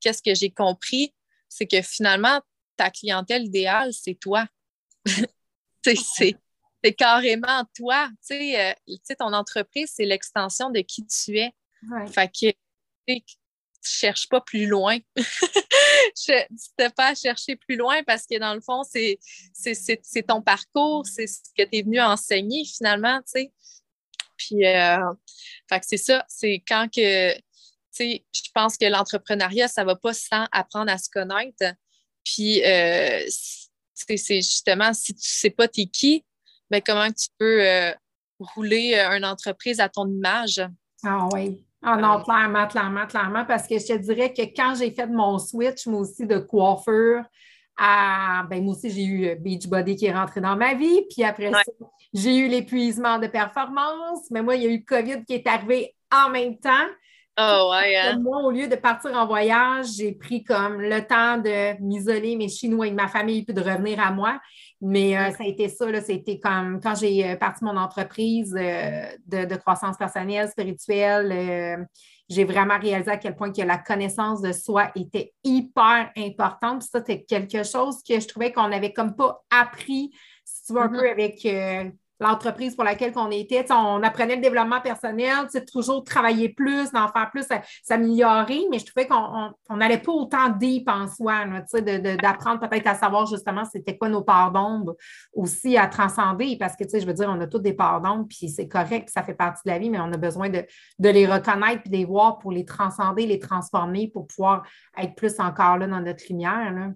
qu'est-ce que j'ai compris, c'est que finalement, ta clientèle idéale, c'est toi. c'est carrément toi. Euh, tu sais, ton entreprise, c'est l'extension de qui tu es. Fait que, tu cherches pas plus loin. je pas à chercher plus loin parce que dans le fond, c'est ton parcours, c'est ce que tu es venu enseigner finalement, tu sais. Puis, euh, c'est ça, c'est quand que, tu sais, je pense que l'entrepreneuriat, ça va pas sans apprendre à se connaître. Puis, euh, c'est justement, si tu sais pas t'es qui, ben comment tu peux euh, rouler une entreprise à ton image? Ah oui. Ah non, clairement, clairement, clairement, parce que je te dirais que quand j'ai fait mon switch, moi aussi, de coiffure à. Ben, moi aussi, j'ai eu Beachbody qui est rentré dans ma vie. Puis après ça, j'ai eu l'épuisement de performance. Mais moi, il y a eu le COVID qui est arrivé en même temps. Oh, ouais, hein? Moi, au lieu de partir en voyage, j'ai pris comme le temps de m'isoler, mes Chinois et ma famille, puis de revenir à moi. Mais euh, ça a été ça, c'était comme quand j'ai euh, parti mon entreprise euh, de, croissance personnelle, spirituelle, j'ai vraiment réalisé à quel point que la connaissance de soi était hyper importante. ça, c'était quelque chose que je trouvais qu'on n'avait comme pas appris, si tu veux, un mm-hmm. peu avec l'entreprise pour laquelle on était. on apprenait le développement personnel, toujours travailler plus, d'en faire plus, s'améliorer, mais je trouvais qu'on n'allait pas autant deep en soi, d'apprendre peut-être à savoir justement c'était quoi nos parts d'ombre aussi à transcender, parce que, je veux dire, on a tous des parts d'ombre, puis c'est correct, ça fait partie de la vie, mais on a besoin de, les reconnaître puis de les voir pour les transcender, les transformer, pour pouvoir être plus encore là dans notre lumière.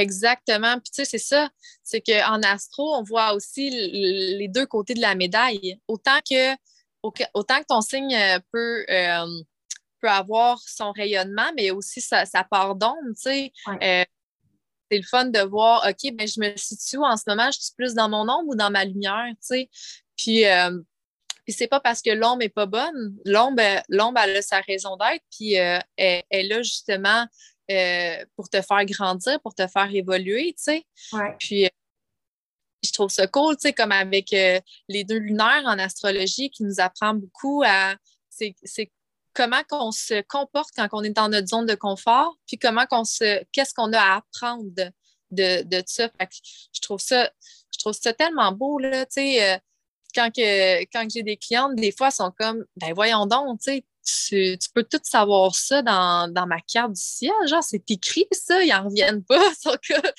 Exactement. Puis tu sais, c'est ça. C'est qu'en astro, on voit aussi les deux côtés de la médaille. Autant que, autant que ton signe euh, peut, euh, peut avoir son rayonnement, mais aussi sa, part d'ombre, tu sais. Euh, c'est le fun de voir, OK, ben, je me situe en ce moment, je suis plus dans mon ombre ou dans ma lumière, tu sais? Puis, puis c'est pas parce que l'ombre n'est pas bonne. L'ombre, l'ombre, elle a sa raison d'être, puis elle, elle, a justement euh, pour te faire grandir, pour te faire évoluer, tu sais. Puis, euh, je trouve ça cool, tu sais, comme avec euh, les deux lunaires en astrologie qui nous apprend beaucoup à. C'est comment qu'on se comporte quand on est dans notre zone de confort, puis comment qu'on se. Qu'est-ce qu'on a à apprendre de, de, ça. je trouve ça. Je trouve ça tellement beau, là, tu sais. quand, que, quand j'ai des clientes, des fois, elles sont comme, ben voyons donc, tu sais, tu, peux tout savoir ça dans, ma carte du ciel. Genre, c'est écrit ça, ils n'en reviennent pas.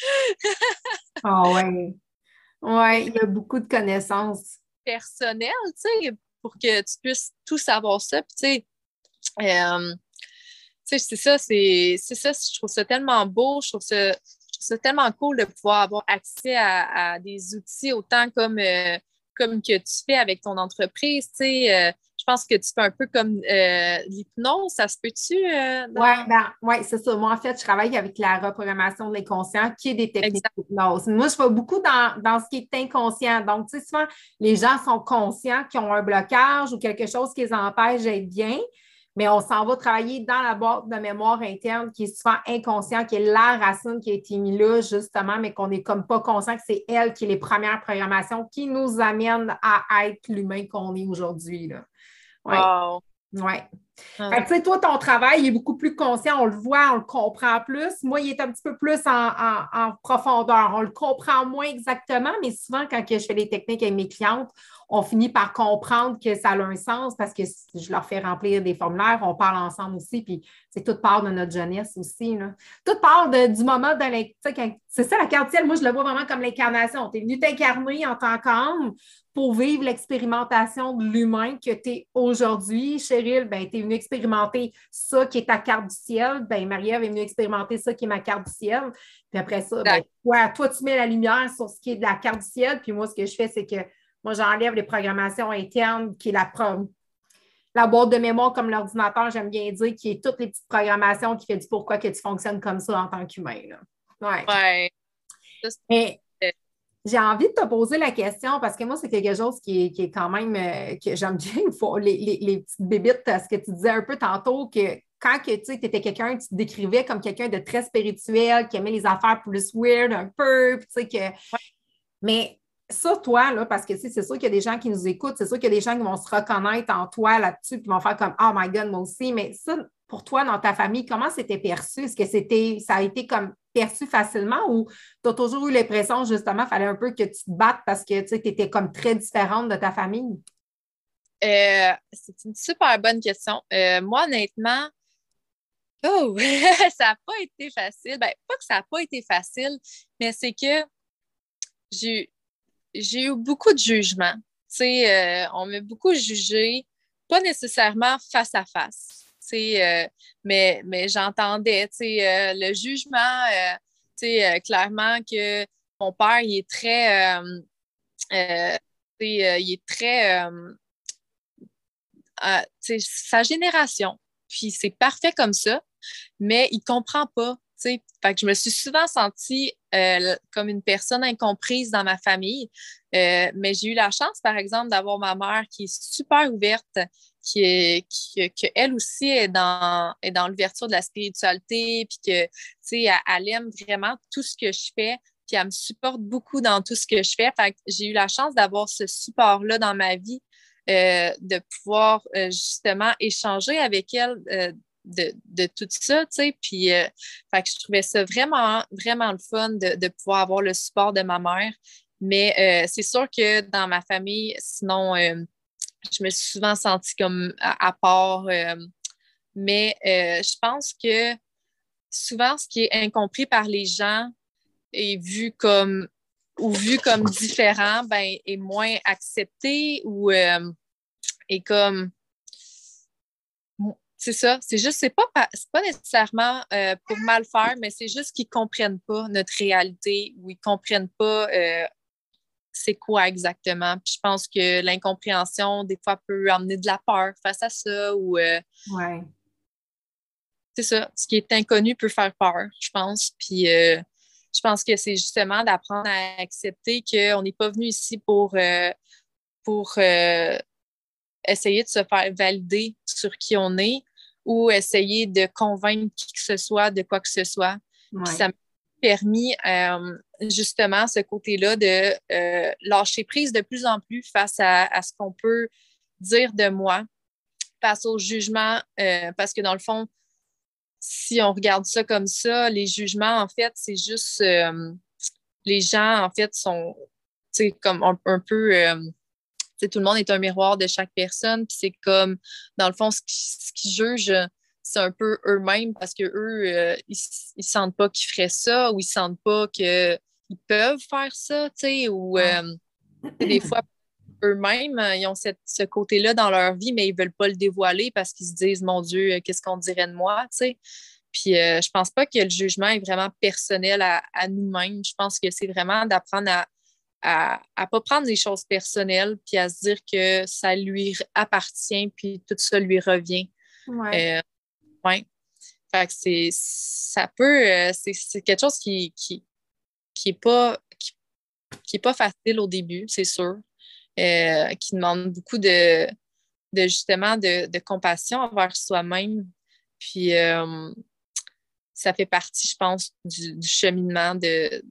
Ah ouais. Ouais, il y a beaucoup de connaissances. Personnelles, tu sais, pour que tu puisses tout savoir ça. Puis, tu sais, euh, c'est ça, c'est ça, je trouve ça tellement beau, je trouve ça, tellement cool de pouvoir avoir accès à, des outils autant comme, euh, comme que tu fais avec ton entreprise, tu sais. Euh, je pense que tu fais un peu comme euh, l'hypnose, ça se peut-tu? Euh, oui, ben, ouais, c'est ça. Moi, en fait, je travaille avec la reprogrammation de l'inconscient, qui est des techniques d'hypnose. Moi, je vais beaucoup dans, ce qui est inconscient. Donc, tu sais, souvent, les gens sont conscients qu'ils ont un blocage ou quelque chose qui les empêche d'être bien. mais on s'en va travailler dans la boîte de mémoire interne qui est souvent inconscient, qui est la racine qui a été mise là, justement, mais qu'on n'est comme pas conscient que c'est elle qui est les premières programmations qui nous amènent à être l'humain qu'on est aujourd'hui. Ouais. Wow. Oui. Ah. tu sais, toi, ton travail est beaucoup plus conscient, on le voit, on le comprend plus. Moi, il est un petit peu plus en, profondeur. On le comprend moins exactement, mais souvent, quand je fais les techniques avec mes clientes, on finit par comprendre que ça a un sens parce que je leur fais remplir des formulaires, on parle ensemble aussi, puis c'est toute part de notre jeunesse aussi. Là. Toute part du moment de C'est ça la carte ciel, moi je le vois vraiment comme l'incarnation. Tu es venu t'incarner en tant qu'homme pour vivre l'expérimentation de l'humain que tu es aujourd'hui. Cheryl, ben, tu es venu expérimenter ça qui est ta carte du ciel. Ben, Marie-Ève est venue expérimenter ça qui est ma carte du ciel. Puis après ça, ben, toi, tu mets la lumière sur ce qui est de la carte du ciel. Puis moi, ce que je fais, c'est que moi, j'enlève les programmations internes, qui est la, la boîte de mémoire comme l'ordinateur, j'aime bien dire, qui est toutes les petites programmations qui fait du pourquoi que tu fonctionnes comme ça en tant qu'humain. Ouais. ouais. Mais j'ai envie de te poser la question parce que moi, c'est quelque chose qui est, quand même euh, que j'aime bien. les, les, les, petites bébites, ce que tu disais un peu tantôt, que quand tu étais quelqu'un, tu te décrivais comme quelqu'un de très spirituel, qui aimait les affaires plus weird un peu, tu sais que. Mais ça, toi, là, parce que c'est sûr qu'il y a des gens qui nous écoutent, c'est sûr qu'il y a des gens qui vont se reconnaître en toi là-dessus, qui vont faire comme Oh my God, moi aussi. Mais ça, pour toi, dans ta famille, comment c'était perçu? Est-ce que c'était, ça a été comme perçu facilement ou tu as toujours eu l'impression, justement, fallait un peu que tu te battes parce que tu étais comme très différente de ta famille? Euh, c'est une super bonne question. Euh, moi, honnêtement, oh, ça n'a pas été facile. Ben, pas que ça n'a pas été facile, mais c'est que j'ai j'ai eu beaucoup de jugements. Euh, on m'a beaucoup jugé, pas nécessairement face à face. Euh, mais, mais j'entendais euh, le jugement, clairement que mon père, il est très. il est très. sa génération. Puis c'est parfait comme ça, mais il comprend pas. Fait que je me suis souvent sentie euh, comme une personne incomprise dans ma famille. Euh, mais j'ai eu la chance, par exemple, d'avoir ma mère qui est super ouverte, qui est, elle aussi est dans, est dans l'ouverture de la spiritualité, puis que, elle, aime vraiment tout ce que je fais, puis elle me supporte beaucoup dans tout ce que je fais. Fait que j'ai eu la chance d'avoir ce support-là dans ma vie, euh, de pouvoir justement échanger avec elle de, tout ça, tu sais. Puis, euh, je trouvais ça vraiment, vraiment le fun de, pouvoir avoir le support de ma mère. Mais euh, c'est sûr que dans ma famille, sinon, euh, je me suis souvent sentie comme à, part. mais je pense que souvent, ce qui est incompris par les gens est vu comme ou vu comme différent, ben, est moins accepté ou est comme c'est ça. C'est juste, c'est pas, pas nécessairement euh, pour mal faire, mais c'est juste qu'ils ne comprennent pas notre réalité ou ils ne comprennent pas euh, c'est quoi exactement. Puis je pense que l'incompréhension, des fois, peut amener de la peur face à ça ou. Euh, ouais. C'est ça. Ce qui est inconnu peut faire peur, je pense. Puis je pense que c'est justement d'apprendre à accepter qu'on n'est pas venu ici pour, pour essayer de se faire valider sur qui on est, ou essayer de convaincre qui que ce soit de quoi que ce soit. Ça m'a permis euh, justement ce côté-là de euh, lâcher prise de plus en plus face à, ce qu'on peut dire de moi, face au jugement, euh, parce que dans le fond, si on regarde ça comme ça, les jugements, en fait, c'est juste les gens, en fait, sont comme un peu tout le monde est un miroir de chaque personne. Puis c'est comme, dans le fond, ce qu'ils jugent, c'est un peu eux-mêmes parce qu'eux, euh, ils, ne sentent pas qu'ils feraient ça ou ils sentent pas qu'ils peuvent faire ça, tu sais, ou euh, des fois, eux-mêmes, ils ont ce côté-là dans leur vie, mais ils veulent pas le dévoiler parce qu'ils se disent, mon Dieu, qu'est-ce qu'on dirait de moi, tu sais. Puis euh, je pense pas que le jugement est vraiment personnel à nous-mêmes. Je pense que c'est vraiment d'apprendre à à ne pas prendre des choses personnelles, puis à se dire que ça lui appartient, puis tout ça lui revient. Ouais. Euh, ouais. Fait que c'est, ça peut, euh, c'est, quelque chose qui, qui, qui est pas, qui, est pas facile au début, c'est sûr, euh, qui demande beaucoup de, de justement de, compassion envers soi-même. Puis euh, ça fait partie, je pense, du, cheminement de,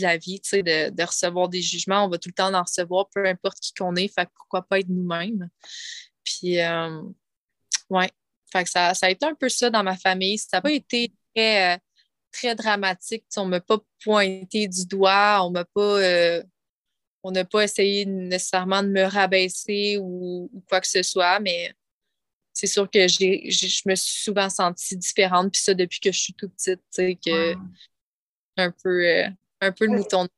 la vie, tu sais, de, recevoir des jugements. On va tout le temps en recevoir, peu importe qui qu'on est, fait pourquoi pas être nous-mêmes. Puis, euh, ouais, fait que ça, ça a été un peu ça dans ma famille. Ça n'a pas été très, euh, très dramatique. on ne m'a pas pointé du doigt, on m'a pas on n'a pas essayé nécessairement de me rabaisser ou, quoi que ce soit, mais c'est sûr que j'ai, je me suis souvent sentie différente, puis ça depuis que je suis toute petite, tu sais, que un peu, euh, un peu le mouton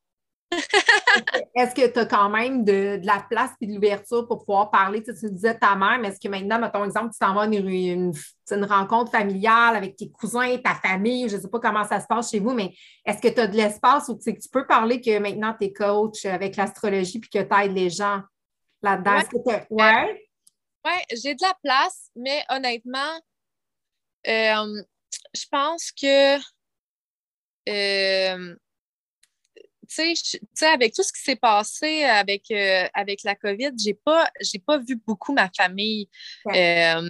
est-ce que tu as quand même de, la place et de l'ouverture pour pouvoir parler? Tu, disais ta mère, mais est-ce que maintenant, mettons exemple, tu t'en vas une, une, une, rencontre familiale avec tes cousins, ta famille, je ne sais pas comment ça se passe chez vous, mais est-ce que tu as de l'espace où tu peux parler que maintenant tu es coach avec l'astrologie puis que tu aides les gens là-dedans? Ouais. ouais? j'ai de la place, mais honnêtement, euh, je pense que euh, tu sais, avec tout ce qui s'est passé avec, euh, avec la COVID, j'ai pas, pas vu beaucoup ma famille. Euh,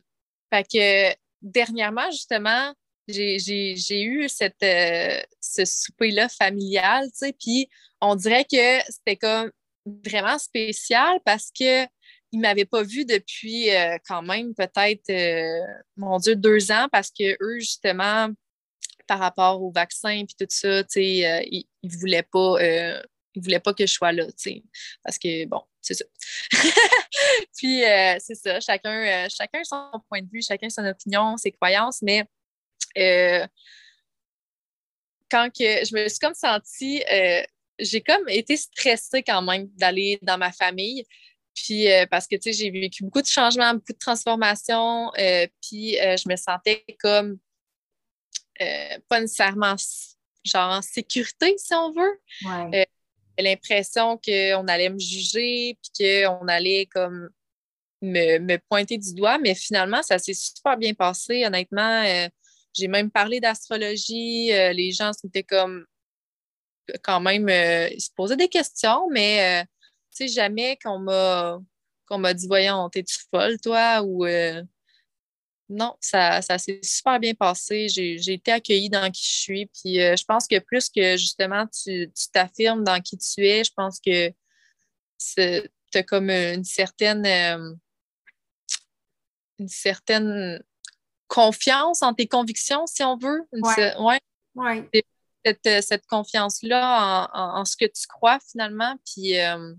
fait que dernièrement, justement, j'ai eu cette, euh, ce souper-là familial, tu sais, puis on dirait que c'était comme vraiment spécial parce que ne m'avaient pas vu depuis quand même peut-être, mon Dieu, deux ans parce que eux, justement, par rapport au vaccin et tout ça, tu sais, euh, ils ne voulaient pas. Euh, voulaient pas que je sois là, tu sais, parce que, bon, c'est ça. Puis, euh, c'est ça, chacun, chacun son point de vue, chacun son opinion, ses croyances, mais quand que je me suis comme sentie, j'ai comme été stressée quand même d'aller dans ma famille, puis parce que, tu sais, j'ai vécu beaucoup de changements, beaucoup de transformations, puis je me sentais comme euh, pas nécessairement genre en sécurité, si on veut. Ouais. Euh, l'impression qu'on allait me juger, puis qu'on allait comme me, pointer du doigt, mais finalement, ça s'est super bien passé. Honnêtement, euh, j'ai même parlé d'astrologie. les gens c'était comme quand même, ils se posaient des questions, mais tu sais, jamais qu'on m'a qu'on m'a dit Voyons, t'es-tu folle, toi? Ou non, ça, s'est super bien passé. J'ai été accueillie dans qui je suis. Puis euh, je pense que plus que justement tu t'affirmes dans qui tu es, je pense que tu as comme une certaine, euh, une certaine confiance en tes convictions, si on veut. ouais. Cette, confiance-là en, ce que tu crois finalement. Puis, euh,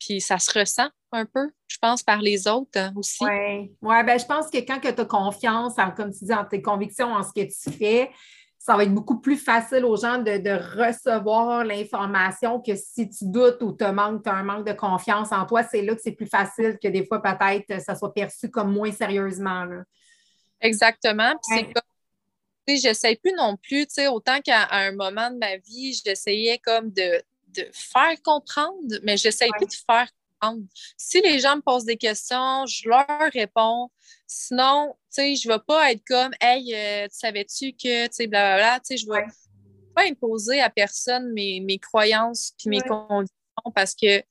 puis ça se ressent un peu, je pense, par les autres hein, aussi. Oui, ouais, ben, je pense que quand tu as confiance, en, comme tu dis, en tes convictions, en ce que tu fais, ça va être beaucoup plus facile aux gens de, recevoir l'information que si tu doutes ou tu as un manque de confiance en toi, c'est là que c'est plus facile que des fois, peut-être, ça soit perçu comme moins sérieusement. Exactement. Puis c'est comme j'essaie plus non plus, tu sais, autant qu'à un moment de ma vie, j'essayais comme de, faire comprendre, mais j'essaie plus de faire si les gens me posent des questions, je leur réponds. Sinon, tu sais, je ne vais pas être comme Hey, euh, tu savais-tu que, tu sais, blablabla. Tu sais, je ne vais pas imposer à personne mes, croyances puis mes conditions parce que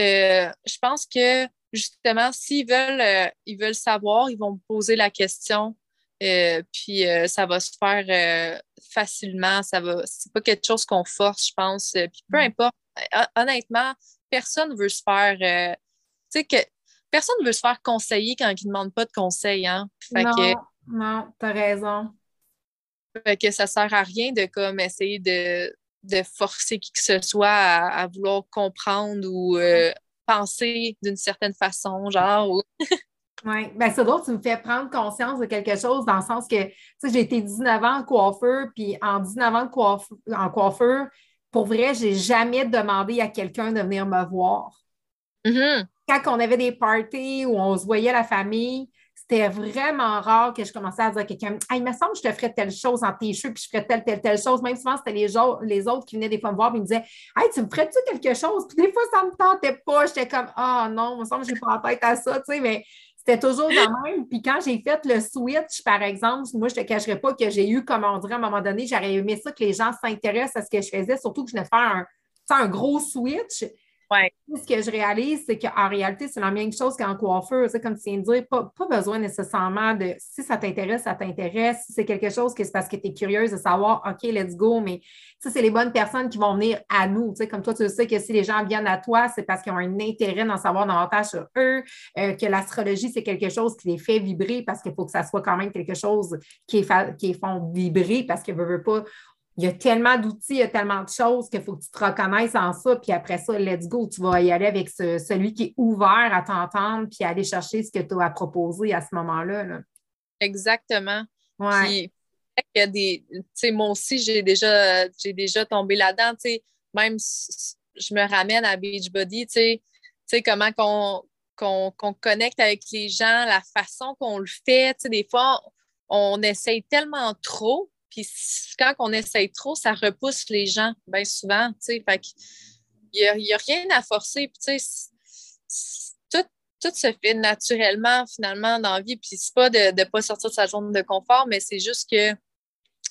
euh, je pense que justement, s'ils veulent, euh, ils veulent savoir, ils vont me poser la question. Puis ça va se faire facilement. Ça va, c'est pas quelque chose qu'on force, je pense. Puis peu importe, honnêtement, personne veut se faire. Euh, tu sais, que personne veut se faire conseiller quand il ne demande pas de conseil. Hein? non, que, non, t'as raison. Fait que ça sert à rien de comme essayer de, forcer qui que ce soit à, vouloir comprendre ou euh, penser d'une certaine façon, genre. Oui, bien, c'est drôle, tu me fais prendre conscience de quelque chose dans le sens que, tu sais, j'ai été 19 ans en coiffeur, puis en 19 ans de en coiffeur, pour vrai, j'ai jamais demandé à quelqu'un de venir me voir. Mm-hmm. Quand on avait des parties où on se voyait la famille, c'était vraiment rare que je commençais à dire à quelqu'un Il me semble que je te ferais telle chose en tes cheveux, puis je ferais telle, telle, telle chose. Même souvent, c'était les, les autres qui venaient des fois me voir et me disaient Hey, tu me ferais-tu quelque chose? Puis des fois, ça ne me tentait pas. J'étais comme Ah oh, non, il me semble que je n'ai pas en tête à ça, tu sais, mais c'était toujours le même. Puis quand j'ai fait le switch, par exemple, moi, je ne te cacherai pas que j'ai eu, comme on dirait à un moment donné, j'aurais aimé ça que les gens s'intéressent à ce que je faisais, surtout que je venais faire un, un gros switch. Ce que je réalise, c'est qu'en réalité, c'est la même chose qu'en coiffeur. C'est comme tu viens de dire, pas, besoin nécessairement de si ça t'intéresse, ça t'intéresse. Si c'est quelque chose que c'est parce que tu es curieuse de savoir, OK, let's go, mais ça, c'est les bonnes personnes qui vont venir à nous. comme toi, tu sais que si les gens viennent à toi, c'est parce qu'ils ont un intérêt d'en savoir davantage sur eux, euh, que l'astrologie, c'est quelque chose qui les fait vibrer parce qu'il faut que ça soit quand même quelque chose qui, les font vibrer parce que ne veut pas il y a tellement d'outils, il y a tellement de choses qu'il faut que tu te reconnaisses en ça, puis après ça, let's go, tu vas y aller avec celui qui est ouvert à t'entendre, puis aller chercher ce que tu as à proposer à ce moment-là. Exactement. Ouais. il y a des, moi aussi, j'ai déjà, j'ai déjà tombé là-dedans, même je me ramène à Beachbody, tu sais, comment qu'on qu'on connecte avec les gens, la façon qu'on le fait, des fois, on essaye tellement trop puis quand on essaye trop, ça repousse les gens, bien souvent, tu sais. Fait il n'y a, rien à forcer. Puis, tu sais, tout, tout, se fait naturellement, finalement, dans la vie. Puis, c'est pas de ne pas sortir de sa zone de confort, mais c'est juste que,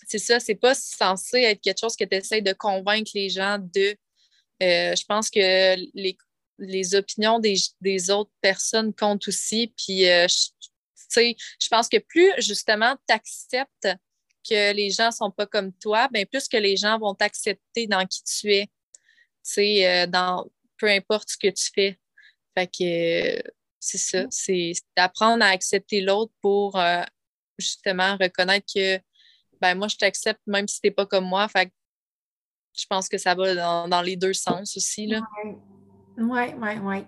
c'est ça, c'est pas censé être quelque chose que tu essaies de convaincre les gens de. Euh, je pense que les, les opinions des, des, autres personnes comptent aussi. Puis, euh, sais, je pense que plus, justement, tu acceptes que les gens ne sont pas comme toi, bien, plus que les gens vont t'accepter dans qui tu es, euh, dans peu importe ce que tu fais. Fait que c'est ça, c'est d'apprendre à accepter l'autre pour euh, justement reconnaître que ben moi, je t'accepte même si tu n'es pas comme moi. Fait je pense que ça va dans, les deux sens aussi. Oui, oui, oui. Ouais.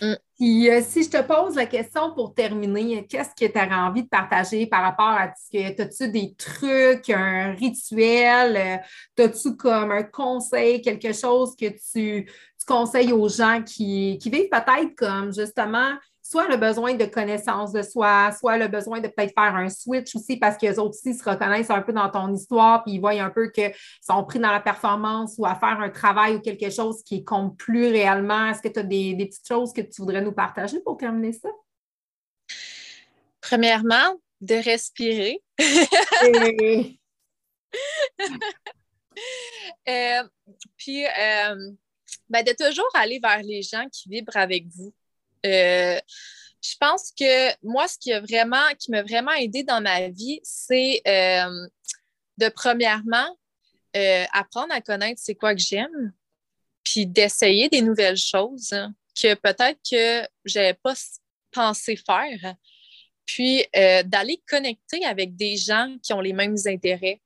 Mm. Puis, euh, si je te pose la question pour terminer, qu'est-ce que tu as envie de partager par rapport à ce que as-tu des trucs, un rituel, euh, as-tu comme un conseil, quelque chose que tu, tu conseilles aux gens qui, qui vivent peut-être comme justement soit le besoin de connaissance de soi, soit le besoin de peut-être faire un switch aussi parce qu'eux autres aussi se reconnaissent un peu dans ton histoire, puis ils voient un peu qu'ils sont pris dans la performance ou à faire un travail ou quelque chose qui compte plus réellement. Est-ce que tu as des, petites choses que tu voudrais nous partager pour terminer ça? Premièrement, de respirer. Euh, puis, euh, ben, de toujours aller vers les gens qui vibrent avec vous. Euh, je pense que moi, ce qui a vraiment, qui m'a vraiment aidé dans ma vie, c'est euh, de premièrement euh, apprendre à connaître c'est quoi que j'aime, puis d'essayer des nouvelles choses que peut-être que je n'avais pas pensé faire, puis d'aller connecter avec des gens qui ont les mêmes intérêts.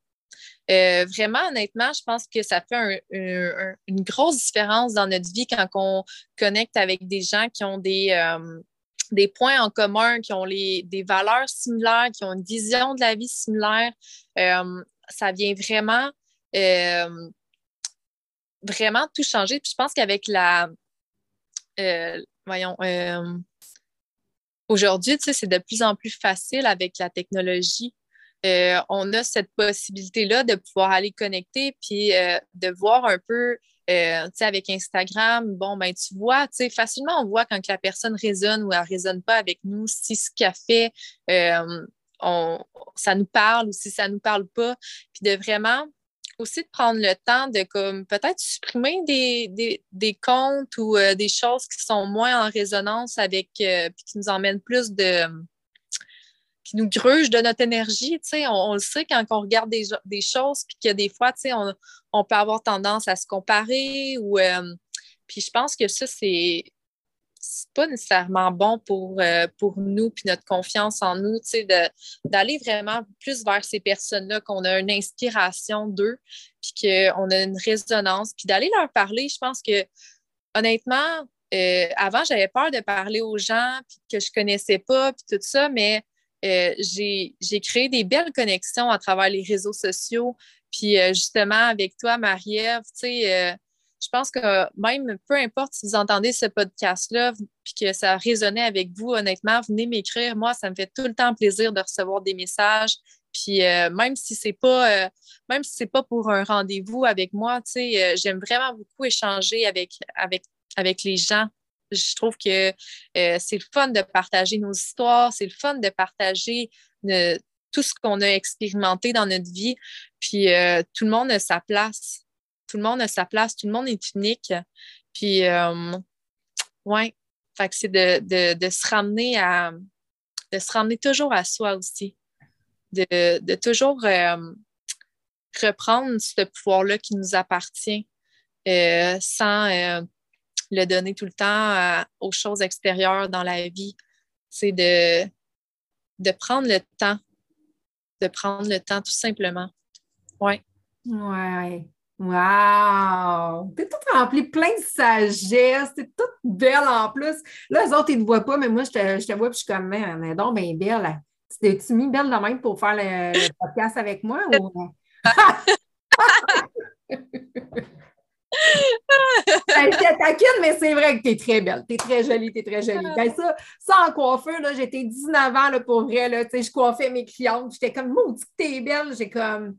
Euh, vraiment, honnêtement, je pense que ça fait une grosse différence dans notre vie quand on connecte avec des gens qui ont des, euh, des points en commun, qui ont les, des valeurs similaires, qui ont une vision de la vie similaire. Euh, ça vient vraiment, vraiment tout changer. Puis je pense qu'avec la. voyons. Aujourd'hui, tu sais, c'est de plus en plus facile avec la technologie euh, on a cette possibilité-là de pouvoir aller connecter puis euh, de voir un peu, euh, tu sais, avec Instagram, bon, ben, tu vois, tu sais, facilement, on voit quand la personne résonne ou elle résonne pas avec nous, si ce qu'elle fait, ça nous parle ou si ça nous parle pas, puis de vraiment aussi de prendre le temps de comme peut-être supprimer des, comptes ou des choses qui sont moins en résonance avec puis qui nous emmènent plus de nous gruge de notre énergie. On, on, le sait quand on regarde des, des choses, puis que des fois, on, on peut avoir tendance à se comparer. Ou, euh, puis je pense que ça, c'est pas nécessairement bon pour, euh, pour nous, puis notre confiance en nous, d'aller vraiment plus vers ces personnes-là, qu'on a une inspiration d'eux, puis qu'on a une résonance, puis d'aller leur parler. Je pense que, honnêtement, euh, avant, j'avais peur de parler aux gens, que je connaissais pas, puis tout ça, mais euh, j'ai créé des belles connexions à travers les réseaux sociaux. Puis euh, justement, avec toi, Marie-Ève, tu sais, euh, je pense que même peu importe si vous entendez ce podcast-là, puis que ça résonnait avec vous, honnêtement, venez m'écrire. Moi, ça me fait tout le temps plaisir de recevoir des messages. Puis même si c'est pas même si c'est pas pour un rendez-vous avec moi, tu sais, j'aime vraiment beaucoup échanger avec, avec, avec les gens je trouve que euh, c'est le fun de partager nos histoires, c'est le fun de partager euh, tout ce qu'on a expérimenté dans notre vie. Puis euh, tout le monde a sa place. Tout le monde a sa place, tout le monde est unique. Puis, euh, ouais, fait que c'est de, se ramener à, de se ramener toujours à soi aussi. De, toujours euh, reprendre ce pouvoir-là qui nous appartient sans le donner tout le temps aux choses extérieures dans la vie. C'est de, de prendre le temps, de prendre le temps tout simplement. Oui. Ouais. Wow! T'es toute remplie plein de sagesse, t'es toute belle en plus. Là, les autres, ils ne te voient pas, mais moi, je te, je te vois et je suis comme, mais donc, bien belle. T'es-tu mis belle de même pour faire le, podcast avec moi? Ou... ben, je taquine, mais c'est vrai que tu es très belle. Tu es très jolie, tu es très jolie. Ben, ça, ça, en coiffeur, j'étais 19 ans là, pour vrai. Là, je coiffais mes clientes. J'étais comme, maudit que t'es belle. J'ai comme,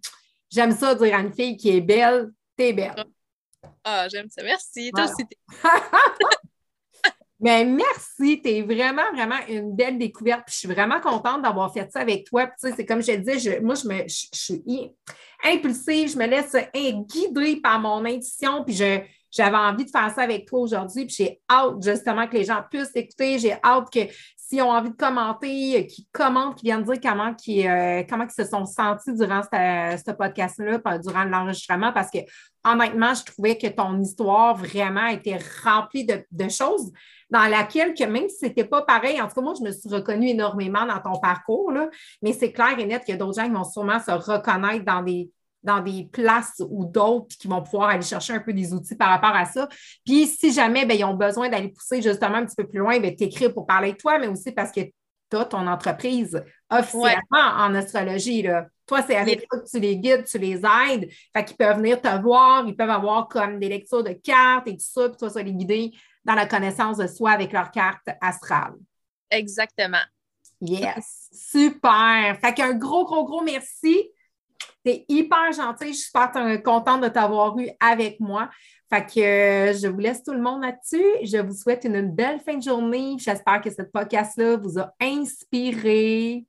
j'aime ça dire à une fille qui est belle, t'es belle. Ah, j'aime ça. Merci. Toi aussi, Mais merci, tu es vraiment, vraiment une belle découverte. Puis je suis vraiment contente d'avoir fait ça avec toi. C'est comme je te disais, moi, je, me, je, suis impulsive, je me laisse guider par mon intuition. Puis je, j'avais envie de faire ça avec toi aujourd'hui. Puis j'ai hâte justement que les gens puissent écouter. J'ai hâte que s'ils ont envie de commenter, qu'ils commentent, qu'ils viennent dire comment, ils, euh, comment ils se sont sentis durant ce podcast-là, durant l'enregistrement, parce que honnêtement, je trouvais que ton histoire vraiment était remplie de, choses dans laquelle, que même si ce n'était pas pareil, en tout cas, moi, je me suis reconnue énormément dans ton parcours, là, mais c'est clair et net qu'il y a d'autres gens qui vont sûrement se reconnaître dans des dans des places ou d'autres qui vont pouvoir aller chercher un peu des outils par rapport à ça. Puis si jamais ben, ils ont besoin d'aller pousser justement un petit peu plus loin, ben, t'écrire pour parler de toi, mais aussi parce que tu as ton entreprise officiellement en astrologie. Là. Toi, c'est avec toi que tu les guides, tu les aides. Fait qu'ils peuvent venir te voir, ils peuvent avoir comme des lectures de cartes et tout ça, puis toi, ça les guider dans la connaissance de soi avec leur carte astrale. Exactement. Yes, super. Fait qu'un gros, gros, gros merci. T'es hyper gentil. Je suis super contente de t'avoir eu avec moi. Fait que euh, je vous laisse tout le monde là-dessus. Je vous souhaite une belle fin de journée. J'espère que cette podcast-là vous a inspiré.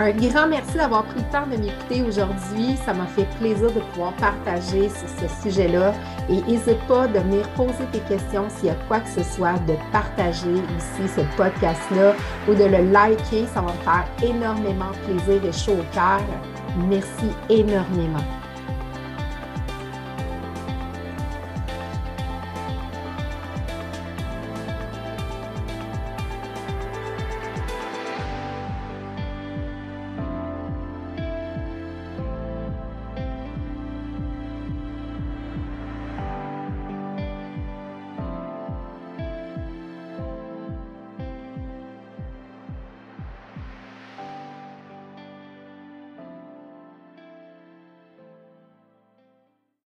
Un grand merci d'avoir pris le temps de m'écouter aujourd'hui. Ça m'a fait plaisir de pouvoir partager ce sujet-là. Et n'hésite pas de venir poser tes questions s'il y a quoi que ce soit, de partager ici ce podcast-là ou de le liker. Ça va me faire énormément plaisir et chaud au cœur. Merci énormément.